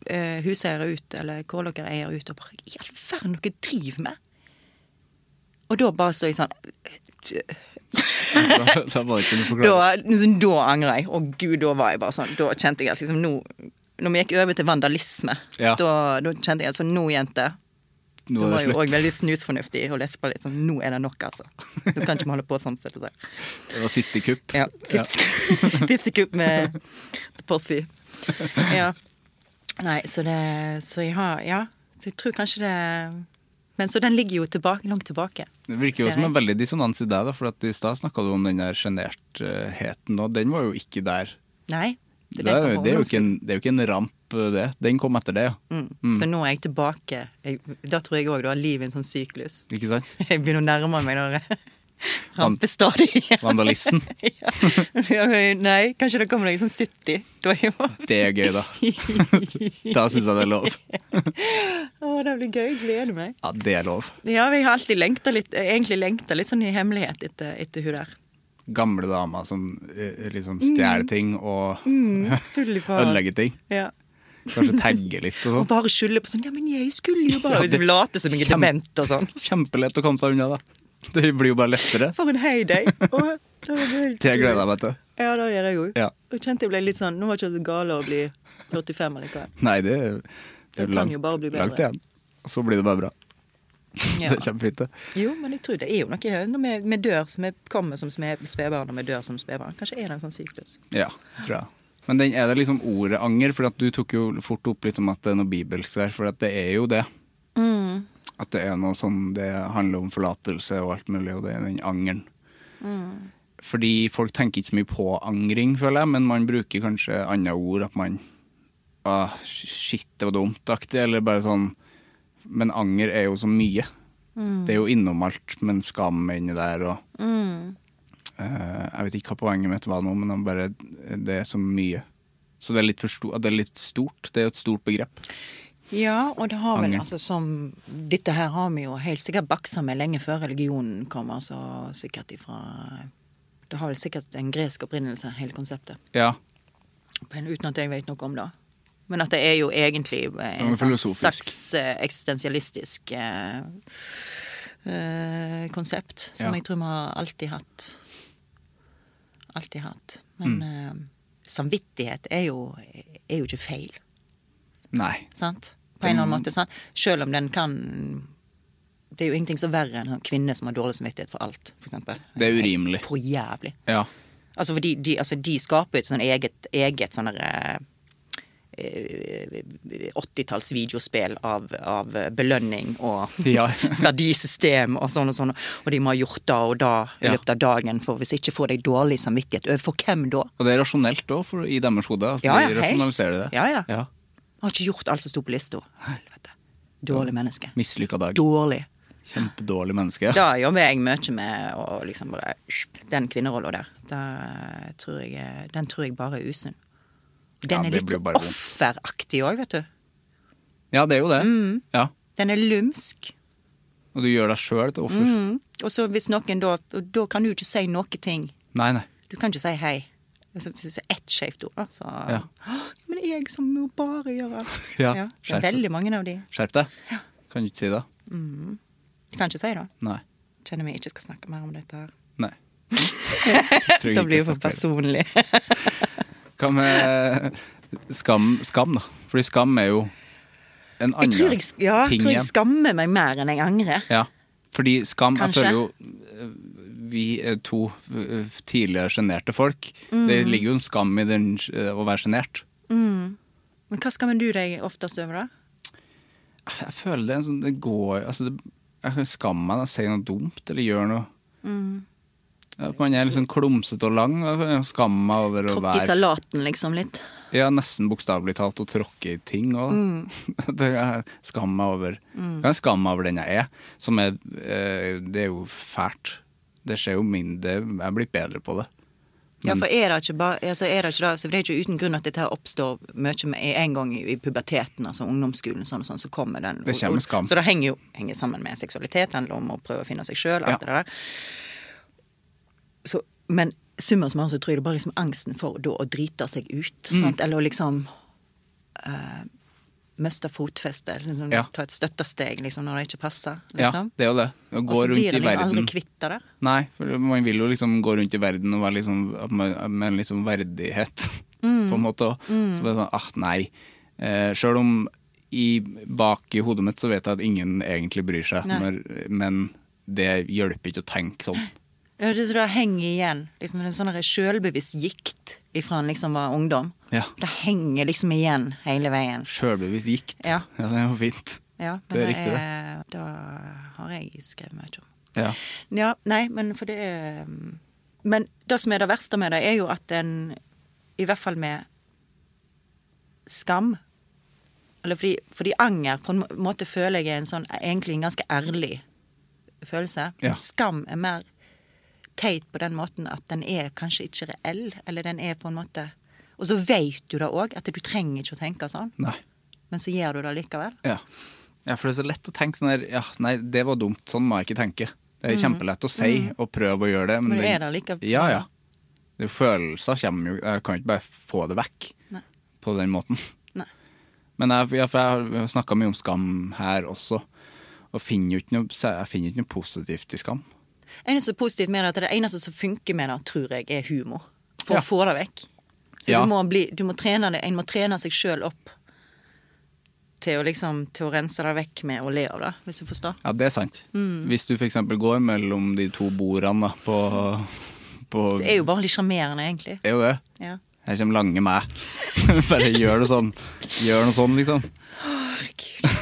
eh, huseiere ut, eller kålåkereiere ut, og bare I all verden, dere driver med? Og da bare står jeg sånn Da, da var ikke noe Da, forklaring. liksom, da angrer jeg. Å gud, da var jeg bare sånn Da kjente jeg at liksom nå Når vi gikk over til vandalisme, Ja. da, da kjente jeg altså Nå, jente. Du Nå var er jo det òg veldig snusfornuftig og på litt sånn Nå er det nok, altså. Du kan ikke holde på sånn. jeg. Det var siste kupp. Ja. Ja. *laughs* siste kupp med Posse. Ja. Nei, så det Så jeg har Ja. Så jeg tror kanskje det Men så den ligger jo tilbake, langt tilbake. Det virker jo som en veldig dissonans i deg, da, for at i stad snakka du om den der sjenertheten, og den var jo ikke der. Nei. Det er, det, er jo ikke en, det er jo ikke en ramp, det. Den kom etter det, ja. Mm. Så nå er jeg tilbake. Jeg, da tror jeg òg du har livet i en sånn syklus. Ikke sant? *laughs* Jeg begynner å nærme meg når *laughs* Ramper stadig. *laughs* Vandalisten. ja. Nei, kanskje det kommer deg sånn 70. Da er jo Det er gøy, da. Da syns jeg det er lov. Å, det blir gøy. Gleder meg. Ja, det er lov. Ja, vi har alltid lengta litt, egentlig lengta litt sånn i hemmelighet etter, etter hun der. Gamle damer som eh, liksom stjeler ting og mm, *laughs* ødelegger ting. Ja. Kanskje tagge litt og *laughs* Og sånn. bare skylde på sånn Ja, men jeg skulle jo bare Ja, liksom, det- Late som jeg er dement og sånn. *laughs* Kjempelett å komme seg unna, da. Det blir jo bare lettere. For en heyday. Det jeg helt Det gleder jeg meg til. Ja, det gjør jeg òg. Ja. Jeg kjente jeg ble litt sånn Nå var det ikke så gale å bli 45 eller hva. Nei, det, det Det kan langt, jo bare bli bedre. langt igjen. Så blir det bare bra. Ja. Det er kjempefint, det. Jo, men jeg tror det er jo noe. Når vi, vi dør, vi kommer som spedbarn, og vi dør som spedbarn. Kanskje er det en sånn syklus. Ja, tror jeg. Men den, er det liksom ordet anger? For du tok jo fort opp litt om at det er noe bibelsk der, for det er jo det. Mm. At det er noe sånn Det handler om forlatelse og alt mulig, og det er den angeren. Mm. Fordi folk tenker ikke så mye på angring, føler jeg, men man bruker kanskje andre ord. At man ah, Shit, det var dumt-aktig, eller bare sånn Men anger er jo så mye. Mm. Det er jo innom alt, men skam er inni der, og eh, Jeg vet ikke hva poenget mitt var nå, men bare Det er så mye. Så det er litt, for sto, det er litt stort. Det er jo et stort begrep. Ja, og det har vel Anger. altså som Dette her har vi jo helt sikkert baksa med lenge før religionen kom, altså sikkert ifra Det har vel sikkert en gresk opprinnelse, hele konseptet. Ja. Men uten at jeg vet noe om det. Men at det er jo egentlig en sånn slags eh, eksistensialistisk eh, eh, konsept, som Ja. jeg tror vi har alltid hatt. Alltid hatt. Men Mm. eh, samvittighet er jo, er jo ikke feil, Nei. sant? På en eller annen måte. Sant? Selv om den kan Det er jo ingenting så verre enn en kvinne som har dårlig samvittighet for alt, eksempel. Det er urimelig. For jævlig. Ja. Altså, fordi de, altså, de skaper jo et sånn eget, eget sånn derre eh, 80-talls videospill av, av belønning og *laughs* Ja. *laughs* verdisystem og sånn og sånn. Og de må ha gjort da og da i løpet av dagen, for hvis ikke får de dårlig samvittighet. Overfor hvem da? Og det er rasjonelt òg, i deres hode. Altså, Ja, ja, de helt. rasjonaliserer det. Ja, ja. ja. Har ikke gjort alt som sto på lista. Helvete. Dårlig menneske. Mislykka dag. Dårlig. Kjempedårlig menneske. Da jobber jeg mye med å liksom bare Den kvinnerolla der, da tror jeg, den tror jeg bare er usunn. Den Ja, er litt offeraktig òg, vet du. Ja, det er jo det. Mm. Ja. Den er lumsk. Og du gjør deg sjøl til offer. Mm. Og så hvis noen da Da kan du ikke si noe ting. Nei, nei. Du kan ikke si hei. Altså, Hvis du sier ett skjevt ord, så Ja. Men det er jeg som må bare gjøre alt. *laughs* Ja, det er veldig mange av de. Skjerp deg. Kan du ikke si det? Du kan ikke si det. Nei. Kjenner vi ikke skal snakke mer om dette her. Nei. *laughs* Da blir det for personlig. Hva med skam, skam, da? Fordi skam er jo en annen ting jeg, ja, jeg tror jeg skammer meg mer enn jeg angrer. Ja. Fordi skam Jeg føler jo eh, Vi er to eh, tidligere sjenerte folk. Mm. Det ligger jo en skam i den, eh, å være sjenert. Men hva skammer du deg oftest over, da? Jeg føler det er en sånn Det går altså det, Jeg skammer meg når jeg sier noe dumt eller gjør noe. Mm. At man er liksom klumsete og lang. Kan meg over å være Tråkke i salaten, liksom, litt. Ja, nesten bokstavelig talt å tråkke i ting òg. Mm. *laughs* Det jeg skammer meg over. Jeg kan skamme meg over den jeg er, som er eh, Det er jo fælt. Det skjer jo mindre Jeg er blitt bedre på det. Ja, for er det ikke bare altså er det, ikke da, så det er ikke uten grunn at dette oppstår mye med en gang i, i puberteten, altså ungdomsskolen, sånn og sånn, så kommer den. Det kommer skam. Så det henger jo henger sammen med seksualitet, handler om å prøve å finne seg sjøl, alt Ja. det der. Så, men summa summarum så tror jeg det bare liksom angsten for da å drite seg ut, Mm. eller å liksom uh, miste fotfestet, liksom, Ja. ta et støttesteg liksom, når det ikke passer. Ja, Liksom. det er jo det. Å og gå så rundt blir i en liksom aldri verden. kvitt det. Nei, for man vil jo liksom gå rundt i verden og være liksom med en liksom verdighet, Mm. *laughs* på en måte. Mm. Så er sånn, ah, nei. Eh, Sjøl om i, bak i hodet mitt så vet jeg at ingen egentlig bryr seg, når, men det hjelper ikke å tenke sånn. Ja, det, det henger igjen. Liksom, en sånn sjølbevisst gikt ifra han liksom var ungdom. Ja. Det henger liksom igjen hele veien. Sjølbevisst gikt. Ja. *laughs* det er jo fint. Ja, Det er riktig, det. er- Da har jeg skrevet mye om. Ja. Ja, nei, men for det er Men det som er det verste med det, er jo at en I hvert fall med skam Eller fordi, fordi anger på en måte føler jeg er en sånn egentlig en ganske ærlig følelse. Ja. Skam er mer teit på den måten at den er kanskje ikke reell, eller den er på en måte Og så vet du det òg, at du trenger ikke å tenke sånn, Nei. men så gjør du det likevel. Ja. ja, for det er så lett å tenke sånn her Ja, nei, det var dumt. Sånn må jeg ikke tenke. Det er kjempelett å si og prøve å gjøre det. Men, Men du det- er der likevel. Ja, ja. Det er følelser kommer jo Jeg kan ikke bare få det vekk Nei. på den måten. Nei. Men jeg, ja, for jeg har snakka mye om skam her også, og finner ikke noe, jeg finner ikke noe positivt i skam. Eneste positivt med det, at det eneste som funker med det, tror jeg, er humor. For Ja. å få det vekk. Så Ja. du, må bli, du må trene det, en må trene seg sjøl opp til å, liksom, til å rense det vekk med å le av det, hvis du forstår. Ja, det er sant. Mm. Hvis du f.eks. går mellom de to bordene på, på Det er jo bare litt sjarmerende, egentlig. Det er jo det. Ja. Her kommer lange meg. *laughs* Bare gjør det sånn. Gjør noe sånn, liksom. Herregud.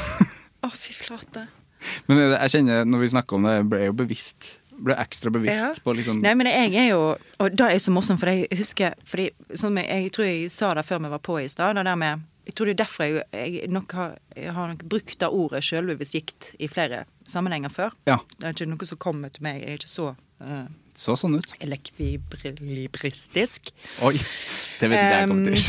Å, fy flate. *laughs* Men jeg kjenner, når vi snakker om det, jeg ble jo bevisst. Ble ekstra bevisst Ja. på liksom Nei, men jeg er jo Og det er så morsomt, for jeg husker fordi, som jeg, jeg tror jeg sa det før vi var på i stad, det der med Jeg tror det er derfor jeg, jeg nok har, jeg har nok brukt det ordet sjølbevisst i flere sammenhenger før. Ja, Det er ikke noe som kommer til meg. Jeg er ikke så uh, så sånn ut. elekvilibristisk. Oi. Det vet ikke jeg kom til. *laughs*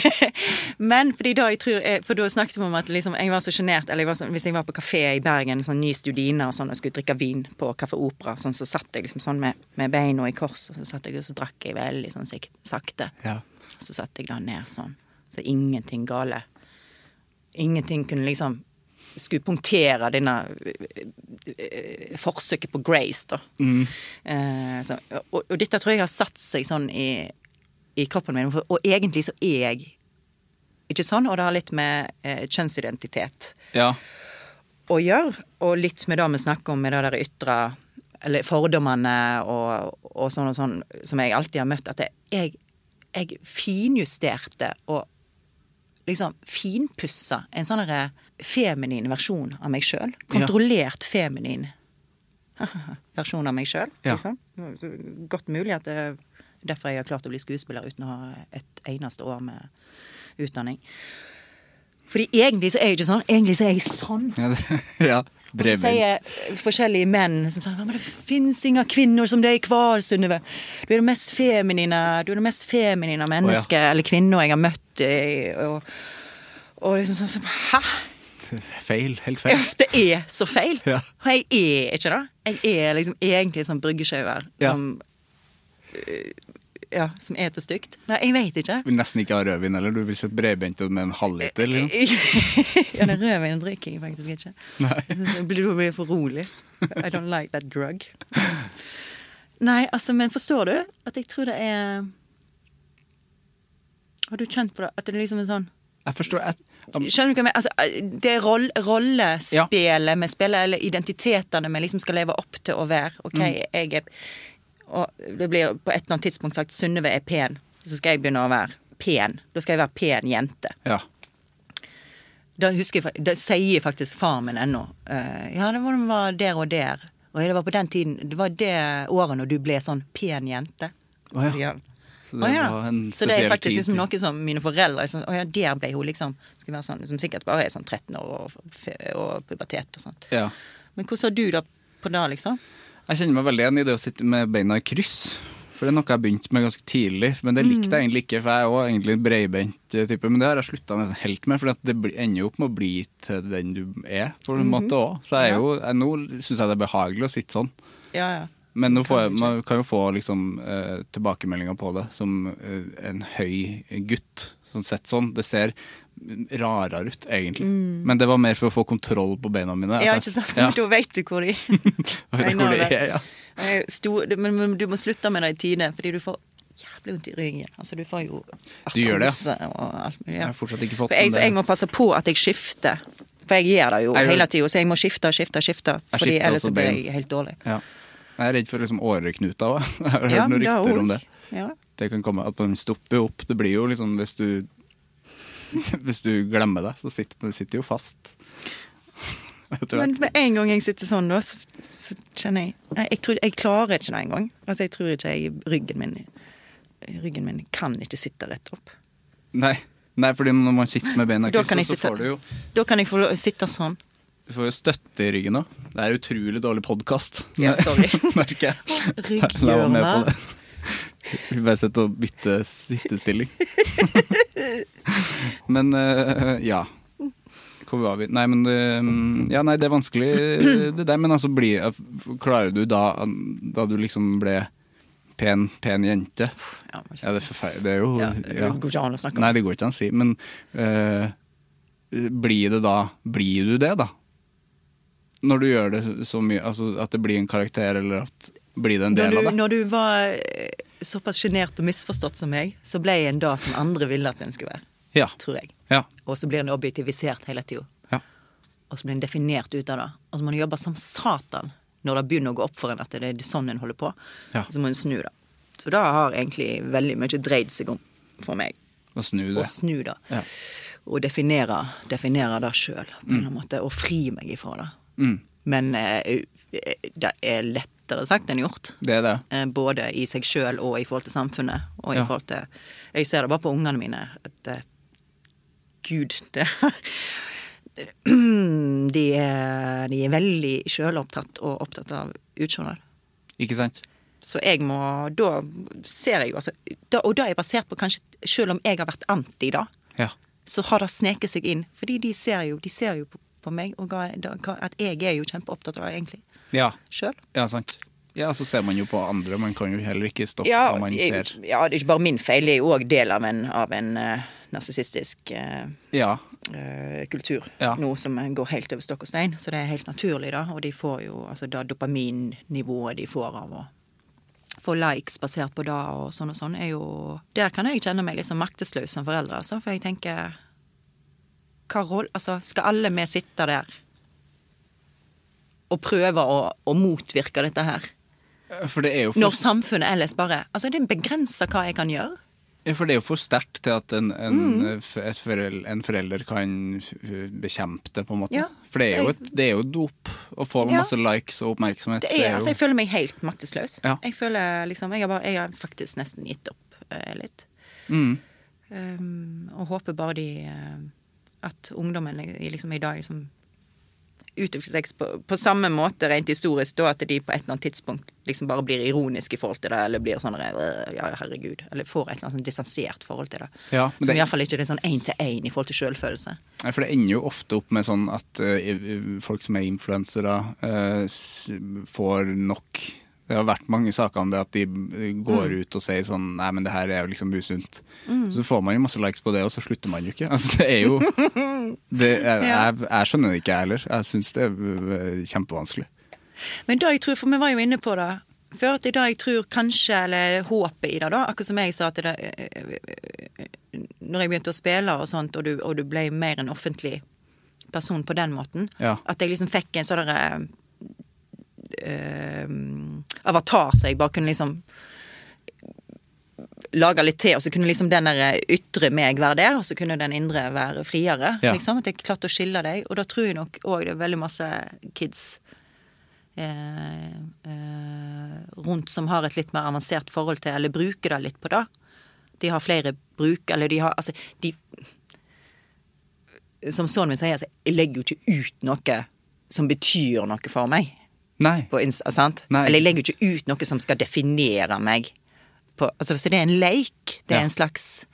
*laughs* Men fordi da jeg tror jeg, For da snakket vi om at liksom, jeg var så sjenert hvis jeg var på kafé i Bergen, sånn ny studine og sånn, og skulle drikke vin på Kaffe Opera, sånn, så satt jeg liksom sånn med, med beina i kors, og så satt jeg og så drakk jeg veldig sånn sakte. Ja. Så satt jeg da ned sånn. Så ingenting gale. Ingenting kunne liksom skulle punktere denne eh, eh, forsøket på grace, da. Eh, så, og, og dette tror jeg har satt seg sånn i, i kroppen min. Og egentlig så er jeg ikke sånn, og det har litt med eh, kjønnsidentitet ja. å gjøre. Og litt med det vi snakker om med det der ytre Eller fordommene og, og sånn og sånn som jeg alltid har møtt. At jeg, jeg finjusterte og liksom finpussa en sånn derre feminin versjon av meg sjøl. Kontrollert feminin *laughs* versjon av meg sjøl. Ja. Liksom. Godt mulig at det derfor jeg har klart å bli skuespiller uten å ha et eneste år med utdanning. Fordi egentlig så er jeg ikke sånn. Egentlig så er jeg sånn. Ja, det, *laughs* ja. Så sier forskjellige menn som sier men det fins ingen kvinner som deg kvar, Synnøve. Du er det mest feminine Du er det mest feminine mennesket eller kvinner jeg har møtt. Og, og liksom sånn som Hæ? Feil. Helt Ja, feil. det er så feil. Ja. Og jeg er ikke det. Jeg er liksom egentlig sånn bryggesjauer Ja. som Ja, som eter stygt. Nei, jeg veit ikke. Vil nesten ikke ha rødvin heller. Du vil se bredbent med en halvliter. Liksom. *laughs* ja, den rødvinen drikker jeg faktisk ikke. Nei. Jeg blir, blir for rolig. I don't like that drug. Nei, altså, men forstår du at jeg tror det er Har du kjent på det? At det er liksom en sånn Jeg forstår jeg, Skjønner du hva jeg mener? Altså, det roll, rollespillet vi spiller, eller identitetene vi liksom skal leve opp til å være. Ok, jeg er Og det blir på et eller annet tidspunkt sagt Synnøve er pen. Så skal jeg begynne å være pen. Da skal jeg være pen jente. Ja. Da husker jeg, Det sier faktisk far min ennå. Eh, ja, det var, det var der og der. Og det var på den tiden Det var det året når du ble sånn pen jente. Å ja. Så det ja. var en Så det er faktisk liksom noe som mine foreldre liksom, Å ja, der ble hun liksom Skulle være sånn, Som sikkert bare er sånn 13 år og, og pubertet og sånt. Ja. Men hvordan har du det på det, liksom? Jeg kjenner meg veldig igjen i det å sitte med beina i kryss. For det er noe jeg begynte med ganske tidlig. Men det likte jeg egentlig ikke, for jeg er også egentlig en breibeint eh, type. Men det har jeg slutta nesten helt med, for det ender jo opp med å bli til den du er, på en måte òg. Så jeg er jo, jeg, nå syns jeg det er behagelig å sitte sånn. Ja, ja. Men nå får jeg, man kan jo få liksom, eh, tilbakemeldinger på det som eh, en høy gutt som sett sånn. Det ser rarere ut, egentlig. Men det var mer for å få kontroll på beina mine. Mm. Ja, ikke sant? Ja. da *laughs* vet du hvor de Vet hvor de er, ja. Stor, men, du må slutte med det i tide, fordi du får jævlig vondt i ryggen. Altså, du får jo Du gjør det, artrose og alt mulig. Jeg har fortsatt ikke fått For jeg, jeg må passe på at jeg skifter. For jeg gjør det jo Jeg hele tida, så jeg må skifte skifte skifte. for Fordi ellers blir jeg helt dårlig. Ja. Jeg er redd for liksom åreknuter òg. *laughs* Jeg har hørt Ja, noen er rykter om det. Ja. Det kan komme at man stopper opp. Det blir jo liksom hvis du *laughs* Hvis du glemmer det, så sitter du sitter jo fast. *laughs* Men med en gang jeg sitter sånn, da, så, så kjenner jeg Nei, jeg, tror, jeg klarer ikke det engang. Altså, jeg tror ikke jeg Ryggen min Ryggen min kan ikke sitte rett opp. Nei, nei, fordi når man sitter med beina Da kan jeg så sitte får du jo Da kan jeg få sitte sånn. Du får jo støtte i ryggen òg. Det er utrolig dårlig podkast. Ja, sorry. *laughs* Merker jeg. Rygghjørnet. La meg med på det. Vi bare sette og bytter sittestilling. *laughs* men uh, ja. Hvor var vi? Nei, men det, Ja, nei, det er vanskelig det der, men altså bli, Klarer du da, da du liksom ble pen, pen jente Ja, Ja, det er. Det er jo Ja, det går ikke an å snakke om. Nei, det går ikke an å si, men uh, blir det da Blir du det, da? Når du gjør det så mye, altså at det blir en karakter, eller at blir det en del du, av det? når du var eh, såpass sjenert og misforstått som meg, så ble jeg en da som andre ville at den skulle være. Ja. Tror jeg. Ja. Og så blir den objektivisert hele tida. ja. Og så blir den definert ut av det. Og så må en jobbe som satan når det begynner å gå opp for en at det er sånn en holder på. Ja. Så må en snu det. Så det har egentlig veldig mye dreid seg om for meg. Å snu det. Å snu det. Ja. Og definere, definere det sjøl, på en mm. måte. Og fri meg ifra det. Mm. Men eh, det er lettere sagt enn gjort. Det er det. Eh, Både i seg sjøl og i forhold til samfunnet. Og i Ja. forhold til Jeg ser det bare på ungene mine. At eh, Gud, *laughs* det de, er, de er veldig sjølopptatt og opptatt av utseendet. Ikke sant? Så jeg må Da ser jeg jo altså da, Og det er basert på kanskje Selv om jeg har vært anti da, Ja. så har det sneket seg inn. Fordi de ser jo, de ser jo på, på meg og hva, da, at jeg er jo kjempeopptatt av det egentlig. Ja. Sjøl. ja, sant. Ja, så ser man jo på andre. Man kan jo heller ikke stoppe Ja, hva man ser. ja, det er ikke bare min feil. Det er jo òg del av en, av en uh, narsissistisk uh, Ja. uh, kultur Ja. nå som går helt over stokk og stein. Så det er helt naturlig, da. Og de får jo altså det dopaminnivået de får av å få likes basert på det og sånn og sånn, er jo Der kan jeg kjenne meg sånn maktesløs som forelder, altså. For jeg tenker Hva roll, Altså, skal alle vi sitte der og prøve å, å motvirke dette her? For det er jo for, Når samfunnet ellers bare Altså, det begrenser hva jeg kan gjøre. ja, for det er jo for sterkt til at en, en, Mm. f- et forel- en forelder kan uh, bekjempe det, på en måte. Ja, For det er, jeg- et, det er jo dop å få Ja. masse likes og oppmerksomhet. Det er, altså, jeg føler meg helt maktesløs. Ja. Jeg føler liksom Jeg har, bare, jeg har faktisk nesten gitt opp uh, litt. Mm. Um, og håper bare de uh, At ungdommen liksom i dag liksom utvikler seg på, på samme måte rent historisk, da at de på et eller annet tidspunkt liksom bare blir ironiske i forhold til det, eller blir sånn øh, Ja, herregud. Eller får et eller annet sånn distansert forhold til det. Ja, Som det- iallfall ikke er sånn én til én i forhold til sjølfølelse. Nei, For det ender jo ofte opp med sånn at uh, folk som er influensere, uh, får nok Det har vært mange saker om det at de går Mm. ut og sier sånn Nei, men det her er jo liksom usunt. Så får man jo masse likes på det, og så slutter man jo ikke. Altså, det er jo *laughs* det er, Ja. jeg, jeg skjønner det ikke, jeg heller. Jeg syns det er eh, kjempevanskelig. Men da jeg tror, for vi var jo inne på det før, at er det jeg tror kanskje, eller håpet i det, da, akkurat som jeg sa til det Når jeg begynte å spille og sånt, og du, og du ble mer en offentlig person på den måten, Ja. at jeg liksom fikk en sånn eh, avatar så jeg bare kunne liksom lage litt til, og så kunne liksom den der ytre meg være der, og så kunne den indre være friere. Ja. Liksom, At jeg klarte å skille deg. Og da tror jeg nok òg det er veldig masse kids eh, eh, rundt som har et litt mer avansert forhold til, eller bruker det litt på det. De har flere bruk, eller de har Altså, de Som sønnen min sier, så jeg legger jo ikke ut noe som betyr noe for meg Nei. på Insta? Nei. Eller jeg legger jo ikke ut noe som skal definere meg. På, altså, så det er en leik. Det er Ja. en slags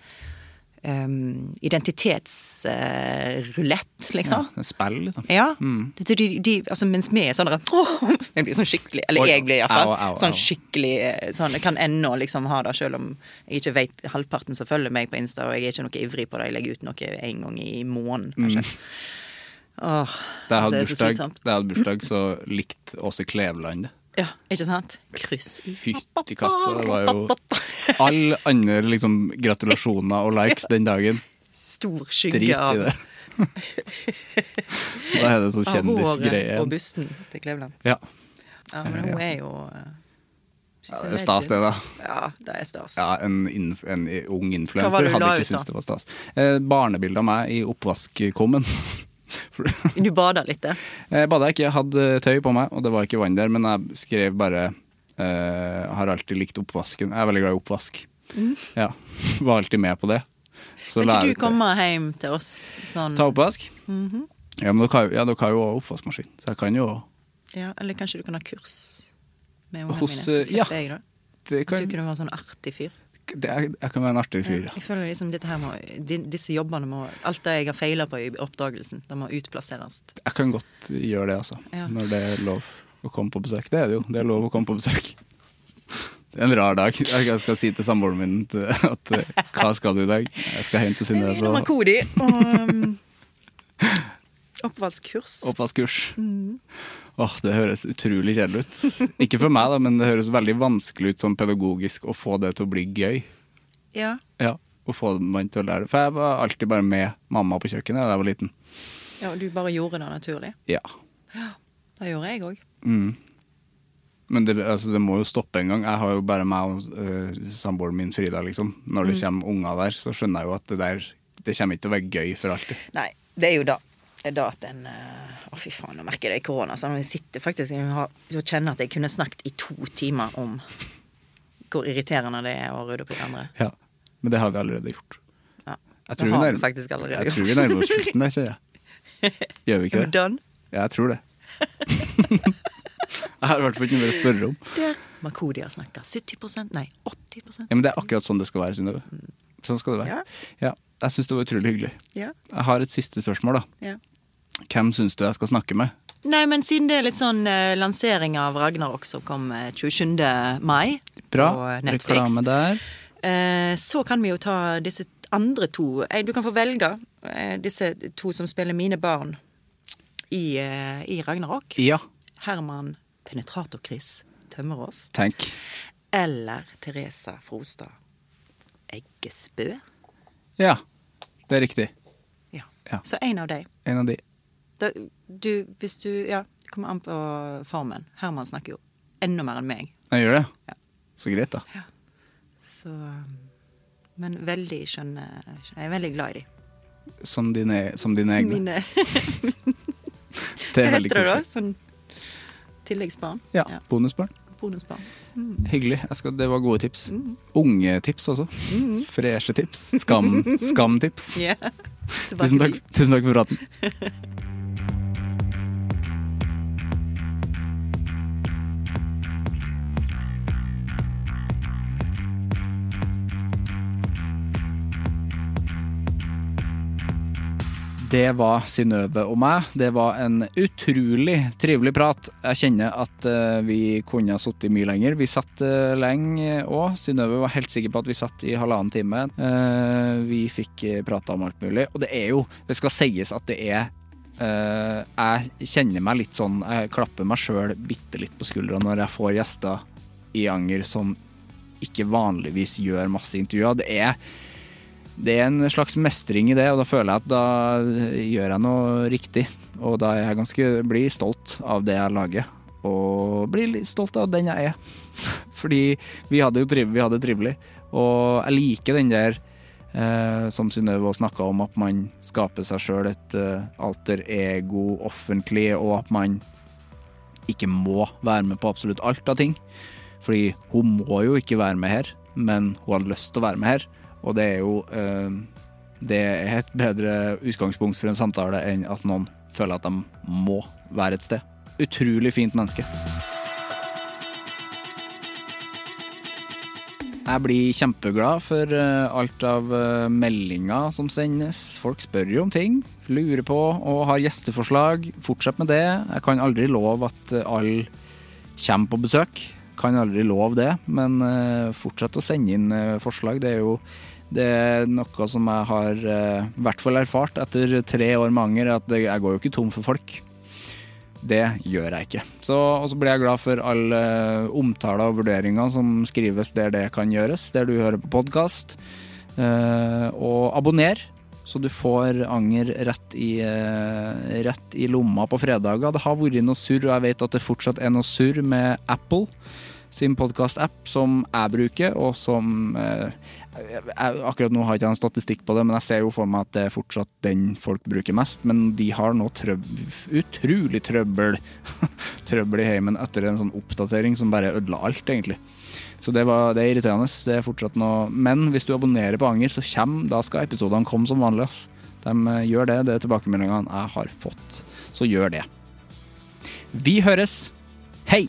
um, identitetsrulett, uh, liksom. er spill, liksom. Ja. Mm. De, de, de, altså, mens vi er sånn! *laughs* Jeg blir sånn skikkelig Eller jeg blir iallfall sånn skikkelig eh, sånn, Jeg kan ennå liksom ha det, selv om jeg ikke vet halvparten som følger meg på Insta, og jeg er ikke noe ivrig på det. Jeg legger ut noe en gang i måneden, kanskje. Åh, Da jeg altså, hadde det er så bursdag, da jeg hadde bursdag så likte Åse Kleveland det. Ja, ikke sant? Kryss i Fytti katta, det var jo *laughs* Alle andre liksom, gratulasjoner og likes den dagen. Stor Drit i av, det. *laughs* da er det sånn av håret og busten til Kleveland. Ja. Ja, men hun er jo eh, ja, det er stas, det, da. Ja, det er stas. Ja, en, inf en ung influenser hadde ikke syntes det var stas. Eh, Barnebilde av meg i oppvaskkummen. *laughs* *laughs* Du bada litt, det. Jeg bada ikke, jeg hadde tøy på meg, og det var ikke vann der, men jeg skrev bare uh, Har alltid likt oppvasken. Jeg er veldig glad i oppvask. Ja, *laughs* Var alltid med på det. Så Kan ikke du komme hjem til oss sånn Ta oppvask? Ja, men dere har ja, dere har jo oppvaskmaskin, så jeg kan jo Ja, eller kanskje du kan ha kurs med ungene mine, så slipper ja. jeg det. Kan... Du kunne være sånn artig fyr. Det Jeg kan være en artig fyr, ja. Jeg føler liksom må, Disse jobbene må Alt det jeg har feila på i oppdagelsen, det må utplasseres. Jeg kan godt gjøre det, altså. Ja. Når det er lov å komme på besøk. Det er det jo. Det er lov å komme på besøk. *laughs* Det er en rar dag. Jeg skal si til samboeren min at hva skal du i dag? Jeg skal hjem til Synnøve innom og Makodi og um, *laughs* oppvaskkurs. oppvaskkurs. Mm. Åh, det høres utrolig kjedelig ut. Ikke for meg, da, men det høres veldig vanskelig ut sånn pedagogisk å få det til å bli gøy. Ja. Ja, Å få man til å lære det. For jeg var alltid bare med mamma på kjøkkenet da jeg var liten. ja, og du bare gjorde det naturlig. Ja. ja Det gjorde jeg òg. Mm. Men det, altså, det må jo stoppe en gang. Jeg har jo bare meg og uh, samboeren min Frida, liksom. Når det kommer unger der, så skjønner jeg jo at det der Det kommer ikke til å være gøy for alltid. Nei, det er jo. Det er da at en eh, Å, fy faen, nå merker jeg det i korona. Så jeg sitter faktisk og kjenner at jeg kunne snakket i to timer om hvor irriterende det er å rydde opp i andre. Ja. Men det har vi allerede gjort. Ja. Jeg tror, det har vi nærmer, faktisk allerede jeg gjort. tror vi nærmer oss slutten der, sier jeg. *laughs* Gjør vi ikke det? Ja, jeg tror det. *laughs* jeg har i hvert fall ikke noe mer å spørre om. Der. Har snakka 70% Nei, 80 Ja, men det er akkurat sånn det skal være, Synnøve. Sånn skal det være. Ja. Jeg syns det var utrolig hyggelig. Ja. Jeg har et siste spørsmål, da. ja. Hvem syns du jeg skal snakke med? Nei, men siden det er litt sånn eh, lansering av Ragnarok som kom eh, 27. mai Bra. på Netflix, Reklame der. eh, så kan vi jo ta disse andre to eh, Du kan få velge eh, disse to som spiller mine barn i, eh, i Ragnarok. Ja, Herman Penetrator-Chris Tømmerås. tenk. Eller Teresa Frostad Eggesbø. Ja, det er riktig. Ja. Ja. Så en av dem. En av de. Da, du, hvis du Ja, det kommer an på formen. Herman snakker jo enda mer enn meg. Jeg gjør det? Ja. Så greit, da. Så Men veldig skjønne Jeg er veldig glad i dem. Som dine, som dine egne. Mine *laughs* Det er Hva veldig heter det da? Sånn tilleggsbarn? Ja, bonusbarn. Bonusbarn. Hyggelig. Jeg skal, det var gode tips. Mm. Unge tips også. Freshe tips. Skam, *laughs* skamtips. Yeah. Tusen takk, tusen takk for praten. *laughs* Det var Synnøve og meg. Det var en utrolig trivelig prat. Jeg kjenner at eh, vi kunne ha sittet mye lenger. Vi satt uh, lenge òg. Synnøve var helt sikker på at vi satt i halvannen time. Eh, vi fikk prata om alt mulig. Og det er jo Det skal sies at det er eh, Jeg kjenner meg litt sånn Jeg klapper meg sjøl bitte litt på skuldra når jeg får gjester i Anger som ikke vanligvis gjør masse intervjuer. Det er det er en slags mestring i det, og da føler jeg at da gjør jeg noe riktig. Og da er jeg ganske blir stolt av det jeg lager, og blir litt stolt av den jeg er. *laughs* Fordi vi hadde jo triv, trivelig, og jeg liker den der eh, som Synnøve snakka om, at man skaper seg sjøl et eh, alter ego offentlig, og at man ikke må være med på absolutt alt av ting. Fordi hun må jo ikke være med her, men hun har lyst til å være med her. Og det er jo eh, Det er et bedre utgangspunkt for en samtale enn at noen føler at de må være et sted. Utrolig fint menneske. Jeg blir kjempeglad for eh, alt av eh, meldinger som sendes. Folk spør jo om ting, lurer på og har gjesteforslag. Fortsett med det. Jeg kan aldri love at alle kommer på besøk. Kan aldri love det, men eh, fortsett å sende inn eh, forslag. Det er jo det er noe som jeg har eh, i hvert fall erfart etter tre år med anger, at jeg går jo ikke tom for folk. Det gjør jeg ikke. Så, og så blir jeg glad for alle omtale og vurderinger som skrives der det kan gjøres, der du hører på podkast. og abonner, så du får anger rett i, rett i lomma på fredager. Det har vært noe surr, og jeg vet at det fortsatt er noe surr med Apple sin podkast-app som jeg bruker, og som eh, jeg, Akkurat nå har jeg ikke en statistikk på det, men jeg ser jo for meg at det er fortsatt den folk bruker mest. Men de har nå trøb, utrolig trøbbel *laughs* Trøbbel i heimen etter en sånn oppdatering som bare ødela alt, egentlig. Så det, var, det er irriterende. Det er fortsatt noe Men hvis du abonnerer på Anger, så kommer Da skal episodene komme som vanlig. ass. De eh, gjør det. Det er tilbakemeldingene jeg har fått. Så gjør det. Vi høres. Hei!